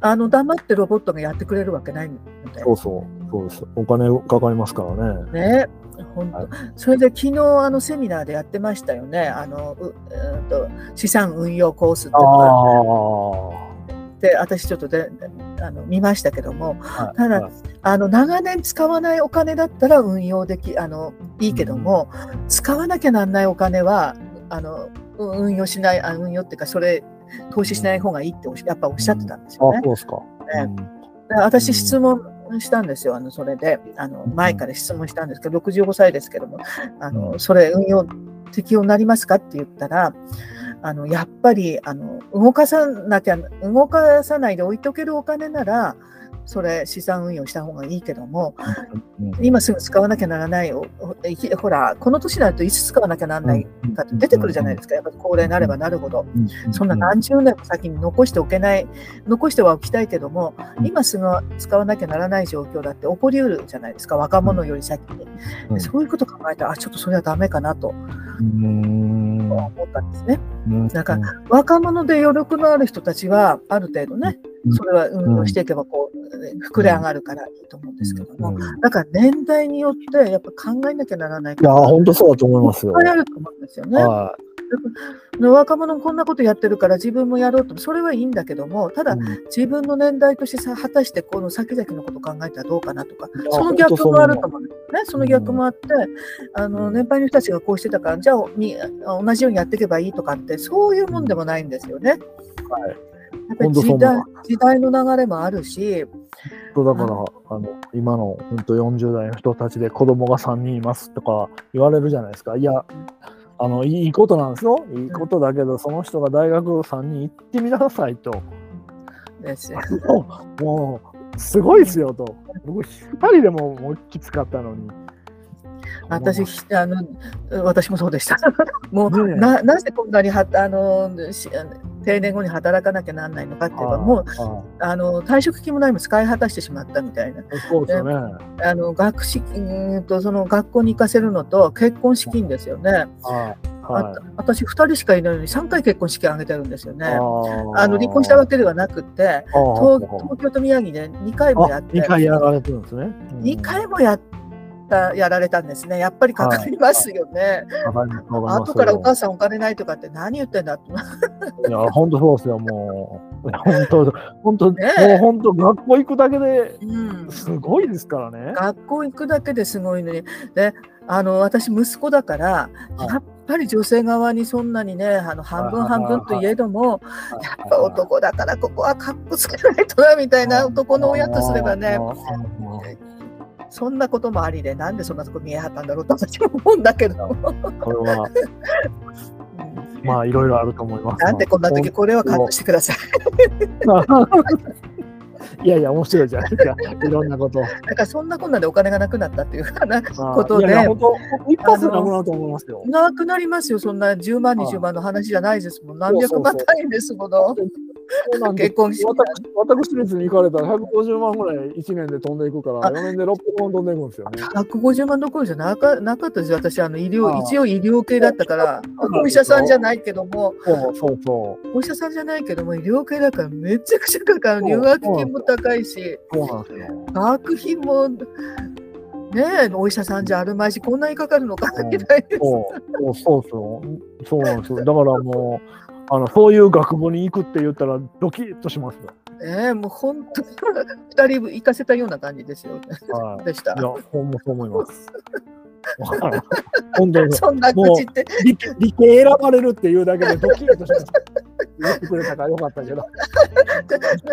あの黙ってロボットがやってくれるわけないので。そうそう、そうです。お金かかりますからね。ね。本当、はい、それで昨日あのセミナーでやってましたよね。あのう、うんと資産運用コースっていうのが。で私ちょっとであの見ましたけども、はい、ただ、はい、あの長年使わないお金だったら運用できあのいいけども、うん、使わなきゃなんないお金はあの運用しないあ運用っていうかそれ投資しない方がいいってやっぱおっしゃってたんですよね。そうですか、ね、私質問したんですよ、あのそれで。あの前から質問したんですけど65歳ですけどもあのそれ運用適用になりますかって言ったらあのやっぱりあの動かさなきゃ動かさないで置いとけるお金ならそれ資産運用した方がいいけども、今すぐ使わなきゃならないほらこの年になるといつ使わなきゃならないかって出てくるじゃないですか。やっぱ高齢になればなるほど、そんな何十年も先に残しておけない残してはおきたいけども今すぐ使わなきゃならない状況だって起こりうるじゃないですか。若者より先に、そういうこと考えたらあちょっとそれはダメかなと。思ったんですね。だから若者で余力のある人たちはある程度ね、それは運用していけばこう膨れ上がるからいいと思うんですけども、だから年代によってやっぱ考えなきゃならないいや本当そうだと思いますよ。いっぱいあると思うんですよね。若者こんなことやってるから自分もやろうとそれはいいんだけどもただ、自分の年代としてさ果たしてこの先々のことを考えたらどうかなとかその逆もあると思うんですね。その逆もあって、あの年配の人たちがこうしてたからじゃあに同じようにやっていけばいいとかってそういうもんでもないんですよね。はいやっぱり時代時代の流れもあるし。だから、あの今の本当40代の人たちで子供が3人いますとか言われるじゃないですか。いや、あのいいことなんですよ。いいことだけど、その人が大学3人行ってみなさいと。ですよ。もう、すごいですよと。僕、2人でももうきつかったのに。私あの私もそうでした。もう、ね、ななぜこんなにはあの定年後に働かなきゃなんないのかっていうかもうあの退職金も何も使い果たしてしまったみたいな。そうですね、あの学資金とその学校に行かせるのと結婚資金ですよね。はい、私2人しかいないのに3回結婚式挙げてるんですよね。あの離婚したわけではなくて東東京と宮城で2回もやって。2回やられてるんですね。うん、2回もやってたやられたんですね。やっぱりかかりますよね。はい、後からお母さんお金ないとかって何言ってんだって。いや、本当そうですよ、もう。本当、本当、ね、もう本当、学校行くだけで、すごいですからね、うん。学校行くだけですごいのに。で、あの、私、息子だから、やっぱり女性側にそんなにね、あの半分半分といえども、やっぱ男だからここはかっこつけないとなみたいな男の親とすればね、そんなこともありで、なんでそんなとこ見えはったんだろうと私は思うんだけど。これは、まあいろいろあると思います。なんでこんな時これはカットしてください。いやいや、面白いじゃないですか。いろんなこと。だからそんなこんなでお金がなくなったっていうことで。いや本当、一発でなくなると思いますよ。なくなりますよ。そんな10万、20万の話じゃないですもん。何百万単位ですもの。そうなん結婚して私立に行かれたら150万ぐらい1年で飛んでいくから、4年で600万飛んでいくんですよね。150万どころじゃなかなかったですよ、私あの医療、一応医療系だったから、お医者さんじゃないけども、そうそうそう。お医者さんじゃないけども、医療系だからめちゃくちゃかかる、入学金も高いし、学費も。ねえ、お医者さんじゃあるまいし、こんなにかかるのかうそうそう、そうなんですよ。だからもう、あのそういう学部に行くって言ったらドキッとしますよ。えー、もう本当二人行かせたような感じですよ、ね。はい、でした。いや、ほんまそう思います。本当に。そんな口って理。理系選ばれるっていうだけでドキッとします。言ってくれたからよかったけど。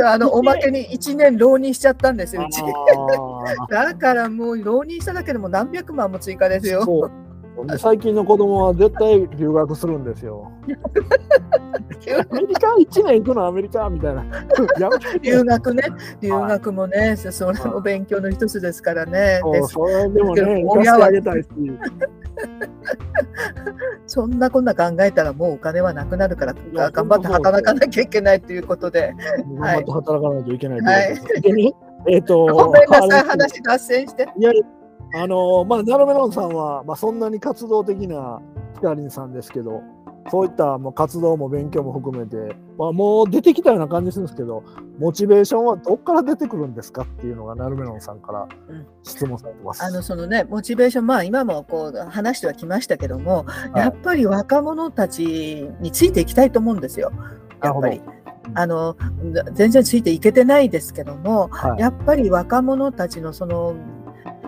あのおまけに1年浪人しちゃったんですよ、うち。だからもう浪人しただけでも何百万も追加ですよ。最近の子供は絶対留学するんですよ。アメリカ1年行くのアメリカみたいな。留学ね、留学もね、それも勉強の一つですからね。それでもね、親はあげたいし。そんなこんな考えたらもうお金はなくなるから頑張って働かなきゃいけないということで。頑張って働かないといけない。はい、えっと、ごめんなさい、話脱線して。いやあのまあ、ナロメロンさんは、まあ、そんなに活動的なヒカリンさんですけど、そういったもう活動も勉強も含めて、まあ、もう出てきたような感じするんですけど、モチベーションはどっから出てくるんですかっていうのが、ナルメロンさんから質問されてます。うん、あのそのね、モチベーション、まあ、今もこう話してはきましたけども、はい、やっぱり若者たちについていきたいと思うんですよ、やっぱり。あの全然ついていけてないですけども、はい、やっぱり若者たちのその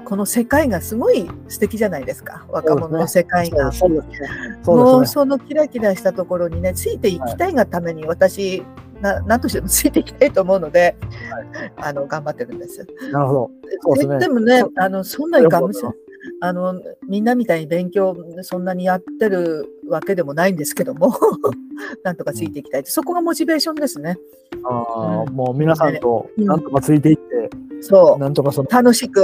この世界がすごい素敵じゃないですか。若者の世界が。もうそのキラキラしたところにねついていきたいがために私、な何としてもついていきたいと思うので、はい、あの頑張ってるんです。なるほど。でね、でもねあのそんなにがむしあのみんなみたいに勉強そんなにやってるわけでもないんですけども なんとかついていきたい、うん、そこがモチベーションですね。あうん、もう皆さんとなんとかついていそう。なんとかその楽しく。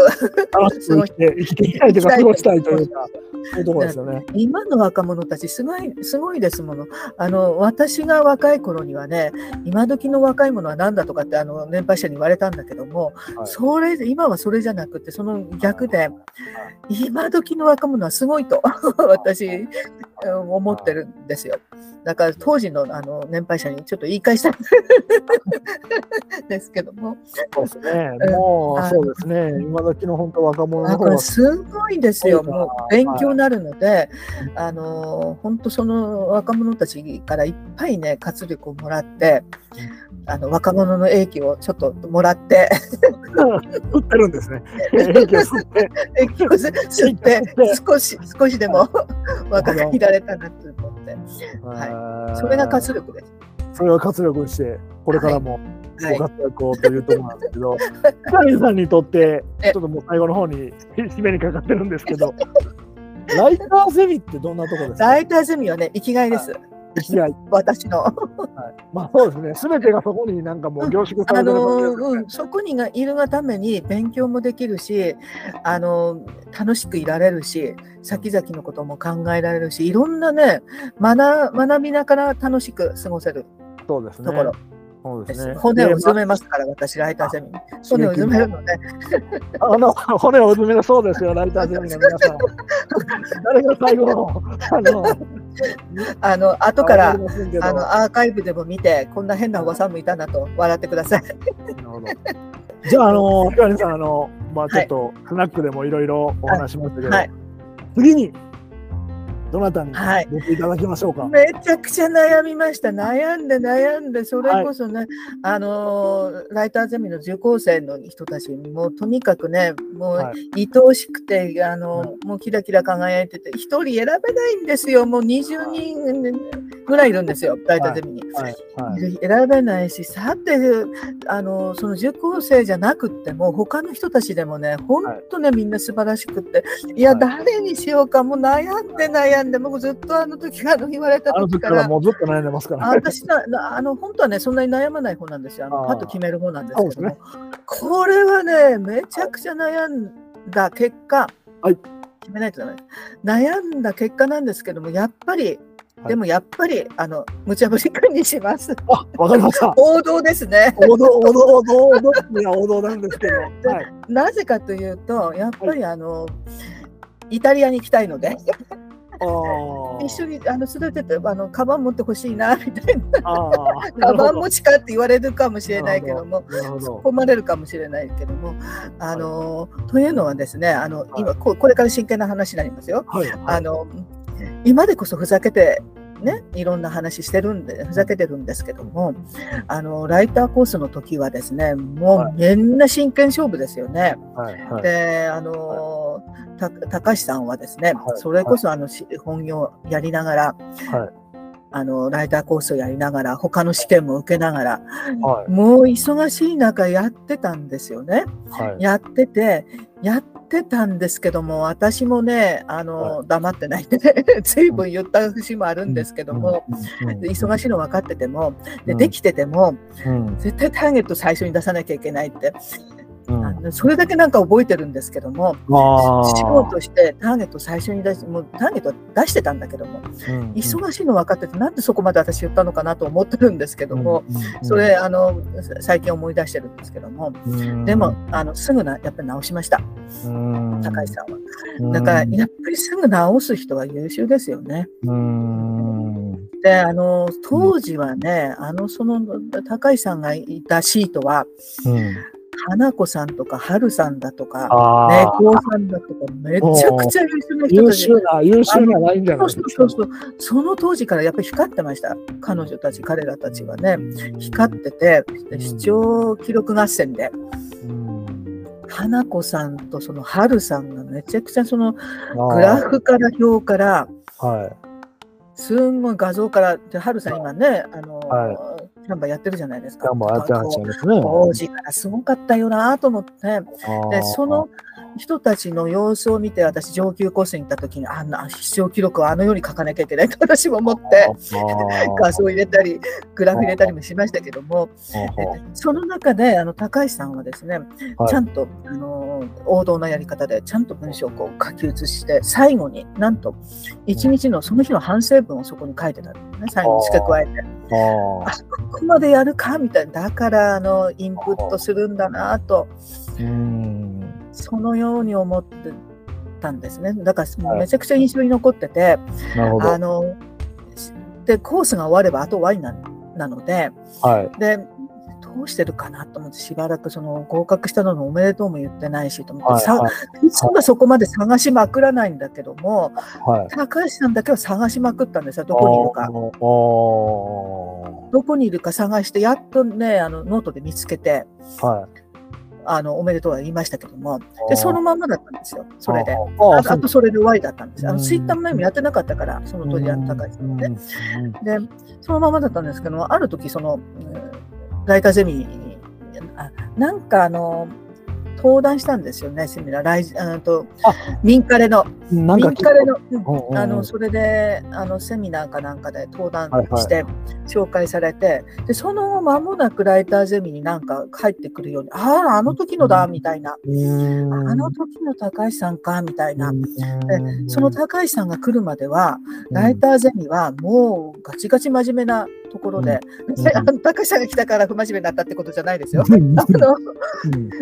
楽しく生きて、生きていきたいというか、過ごしたいというか。そういうところですよね。今の若者たちすごい、すごいですもの。あの、私が若い頃にはね、今時の若い者は何だとかって、あの、年配者に言われたんだけども、はい、それ、今はそれじゃなくて、その逆で、今時の若者はすごいと、私、思ってるんですよ。だから当時のあの年配者にちょっと言い返したん ですけども。そうですね。もう、そうですね。今時の本当若者の方は。すごいですよ。もう勉強になるので、はい、あの本当その若者たちからいっぱいね活力をもらって。あの若者の英気をちょっともらって。売ってるんですね。英気を吸って。英気を吸って、少し、少しでも若返られたなと思って。はい。それが活力です。それが活力して、これからも。ご活躍をというところなんですけど、カリさんにとって、ちょっともう最後の方に締めにかかってるんですけど、ライターゼミってどんなところですか？ライターゼミはね、生きがいです。いや私の、はい、まあそうですね、すべてがそこになんかもう凝縮されてる、ね、あのうん、そこにがいるがために勉強もできるし、あの楽しくいられるし、先々のことも考えられるし、いろんなね、学学びながら楽しく過ごせるそうですね。ところ。そうですね。骨をうずめますから、私、ライターゼミ。骨をうずめるので。あの、骨をうずめるそうですよ、ライターゼミの皆さん。誰が最後の、あの、あの、後から、あの、アーカイブでも見て、こんな変なおばさんもいたなと笑ってください。なるほど。じゃあ、あの、ひかりさん、あの、まあ、ちょっと、スナックでもいろいろお話しましたけど、はい、次に、どなたに出ていただきましょうか、はい、めちゃくちゃ悩みました。悩んで悩んで、それこそね、はい、あのライターゼミの受講生の人たちにもとにかくね、もう、はい、愛おしくて、あの、もうキラキラ輝いてて、1人選べないんですよ。もう20人ぐらいいるんですよ、ライターゼミに。選べないし、さて、あのその受講生じゃなくっても、他の人たちでもね、本当ね、みんな素晴らしくて、いや、誰にしようか、もう悩んで悩んで。僕ずっとあの時から言われた時から。もうずっと悩んでますから、ね、私なあの本当はね、そんなに悩まない方なんですよ。あのパッと決める方なんですけども、ね、これはね、めちゃくちゃ悩んだ結果、はい、決めないとダメ。悩んだ結果なんですけども、やっぱりでもやっぱり、あの、無茶ぶりくんにします。あ、わかりました。王道ですね。王道、王道、王道、王道いや、王道なんですけど。はい、なぜかというと、やっぱり、あの、イタリアに行きたいので。一緒にあの育ててあのカバン持ってほしいなみたいなカバン持ちかって言われるかもしれないけども突っ込まれるかもしれないけどもあの、はい、というのはですねあの、今ここれから真剣な話になりますよ。はいはい、あの今でこそふざけてね、いろんな話してるんで、ふざけてるんですけども、あの、ライターコースの時はですね、もうみんな真剣勝負ですよね。はいはい、で、あの、た高橋さんはですね、はい、それこそあの、本業やりながら、あの、ライターコースをやりながら、他の試験も受けながら、はい、もう忙しい中やってたんですよね。はい、やってて、やってたんですけども、私もね、あの、はい、黙ってないで、ね、随分言った節もあるんですけども、忙しいの分かってても、でできてても、絶対ターゲット最初に出さなきゃいけないってうん、それだけなんか覚えてるんですけども、仕事してターゲット最初に出して、もうターゲット出してたんだけども、うん、忙しいの分かってて、なんでそこまで私言ったのかなと思ってるんですけども、うん、それあの、最近思い出してるんですけども、でもあのすぐなやっぱり直しました、高橋さんは。だから、やっぱりすぐ直す人は優秀ですよね。であの当時はね、あのその高橋さんがいたシートは、花子さんとか春さんだとか、ね、こうさんだとか、めちゃくちゃ優秀な人たち。優秀な、優秀なラインじゃない。ですか。そうそうその当時からやっぱり光ってました。彼女たち、彼らたちはね、光ってて、視聴記録合戦で。花子さんとその春さんがめちゃくちゃそのグラフから表から、はい、すんごい画像から、で春さん今ね、あの、はい、キャンバーやってるじゃないですか。キャンバーやってらっしゃるんですね。当時からすごかったよなと思って、で、その人たちの様子を見て、私、上級コースに行った時に、あんな必勝記録をあのように書かなきゃいけないと 私も思って、画像入れたり、グラフ入れたりもしましたけども、その中で、あの、高橋さんはですね、ちゃんと、あの、王道なやり方で、ちゃんと文章をこう書き写して、最後になんと、一日のその日の反省文をそこに書いてたんですね、最後に付け加えて。あここまでやるか？みたいな、だからあのインプットするんだなと。うんそのように思ってたんですね。だからめちゃくちゃ印象に残ってて、はい、あのでコースが終わればあとワインななので、はい、でどうしてるかなと思ってしばらくその合格したののおめでとうも言ってないしと思って、はいはい、いつもそこまで探しまくらないんだけども、はい、高橋さんだけは探しまくったんですよ。どこにいるか。どこにいるか探してやっとねあのノートで見つけて、はい、あのおめでとうは言いましたけども、でそのままだったんですよ、それで。ああとそれで終わりだったんです。あのツイッターもやってなかったから、その当時あった高いので。で、そのままだったんですけど、ある時その、ライターゼミに、あなんかあの、登壇したんですよね、セミナー。ライあと民カレの。民カレの、うん、あの、それで、あの、セミナーかなんかで登壇して紹介されて、はいはい、で、その間もなくライターゼミになんか帰ってくるように、ああ、あの時のだ、みたいな。あの時の高橋さんか、みたいな。で、その高橋さんが来るまでは、ライターゼミはもうガチガチ真面目なところで、うん、高橋さんが来たから不真面目になったってことじゃないですよ。あの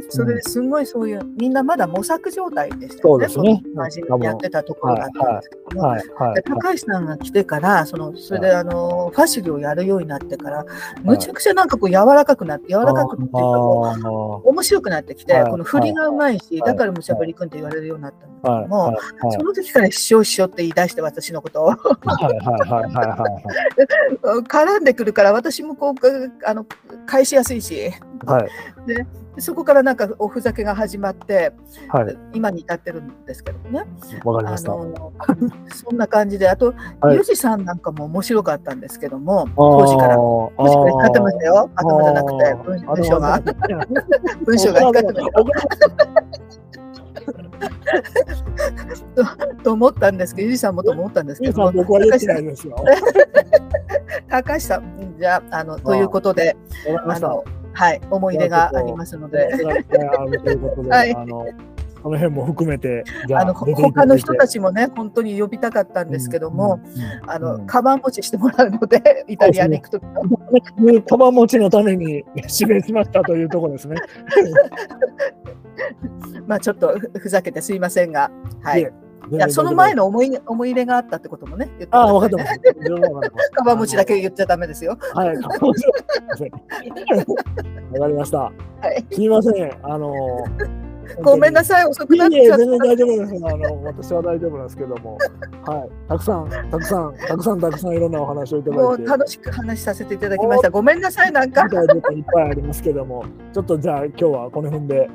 それですごいそういうみんなまだ模索状態でしたよね。そうですね。真面目にやってたところだったんですけど。も、はい。はい。はい、高橋さんが来てからそのそれであのファシリをやるようになってからむちゃくちゃなんかこう柔らかくなって柔らかくっていうかこう面白くなってきてこの振りがうまいしだからむしゃぶりくんって言われるようになったんですけどもその時から師匠師匠って言い出して私のことを。絡んでくるから私もこうあの返しやすいし、はい、でそこからなんかおふざけが始まって、はい、今に至ってるんですけどね。わかりました。そんな感じで、あと、はい、ユジさんなんかも面白かったんですけども、当時から。文章が光ってましたよ。頭じゃなくて、文章が。文章が光ってましたとと思ったんですけど、ゆじさんもと思ったんですけど、僕はいですよ。高橋さん、じゃあ、あのということで、あのはい、思い出がありますので。この辺も含めて、あの他の人たちもね、本当に呼びたかったんですけども、あの、カバン持ちしてもらうので、イタリアに行くときね、カバン持ちのために指名しましたというところですね。まあちょっとふざけてすいませんが、はい。いや、その前の思い思い入れがあったってこともね、言ってああ、分かってます。カバン持ちだけ言っちゃだめですよ。はい。わかりました。はい、すみません。あの ごめんなさい、遅くなっちゃった。全然大丈夫です。あの、私は大丈夫なんですけども。はい。たくさん、たくさん、たくさん、たくさんいろんなお話をいただいて。楽しく話させていただきました。ごめんなさい、なんか。いっぱいありますけども。ちょっとじゃあ、今日はこの辺で。はい。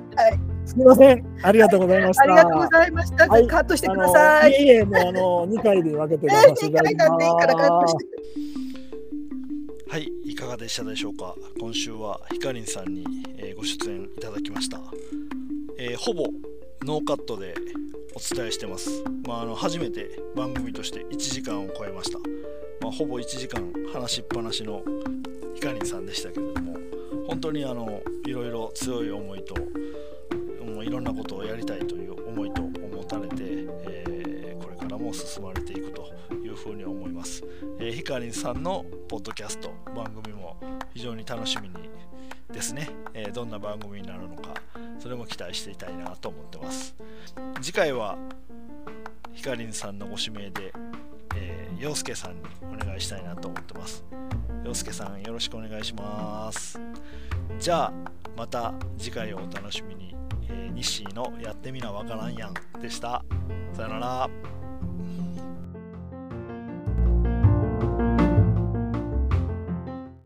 すみません。ありがとうございました。ありがとうございました。はい、カットしてください。いいえ、もうあの二回で分け てください。二回なんでいいからカットして。はい、いかがでしたでしょうか。今週はひかりんさんに、えー、ご出演いただきました。えー、ほぼノーカットでお伝えしてます。まあ、あの初めて番組として1時間を超えました。まあ、ほぼ1時間話しっぱなしのひかりんさんでしたけれども、本当にあのいろいろ強い思いと、いろんなことをやりたいという思いと持たれて、えー、これからも進まれていくというふうに思います。えー、ひかりんさんのポッドキャスト番組も非常に楽しみにですね、えー、どんな番組になるのかそれも期待していたいなと思ってます。次回はひかりんさんのご指名で、えー、陽介さんにお願いしたいなと思ってます。陽介さんよろしくお願いします。じゃあまた次回をお楽しみに、えー、西のやってみなわからんやんでした。さよなら。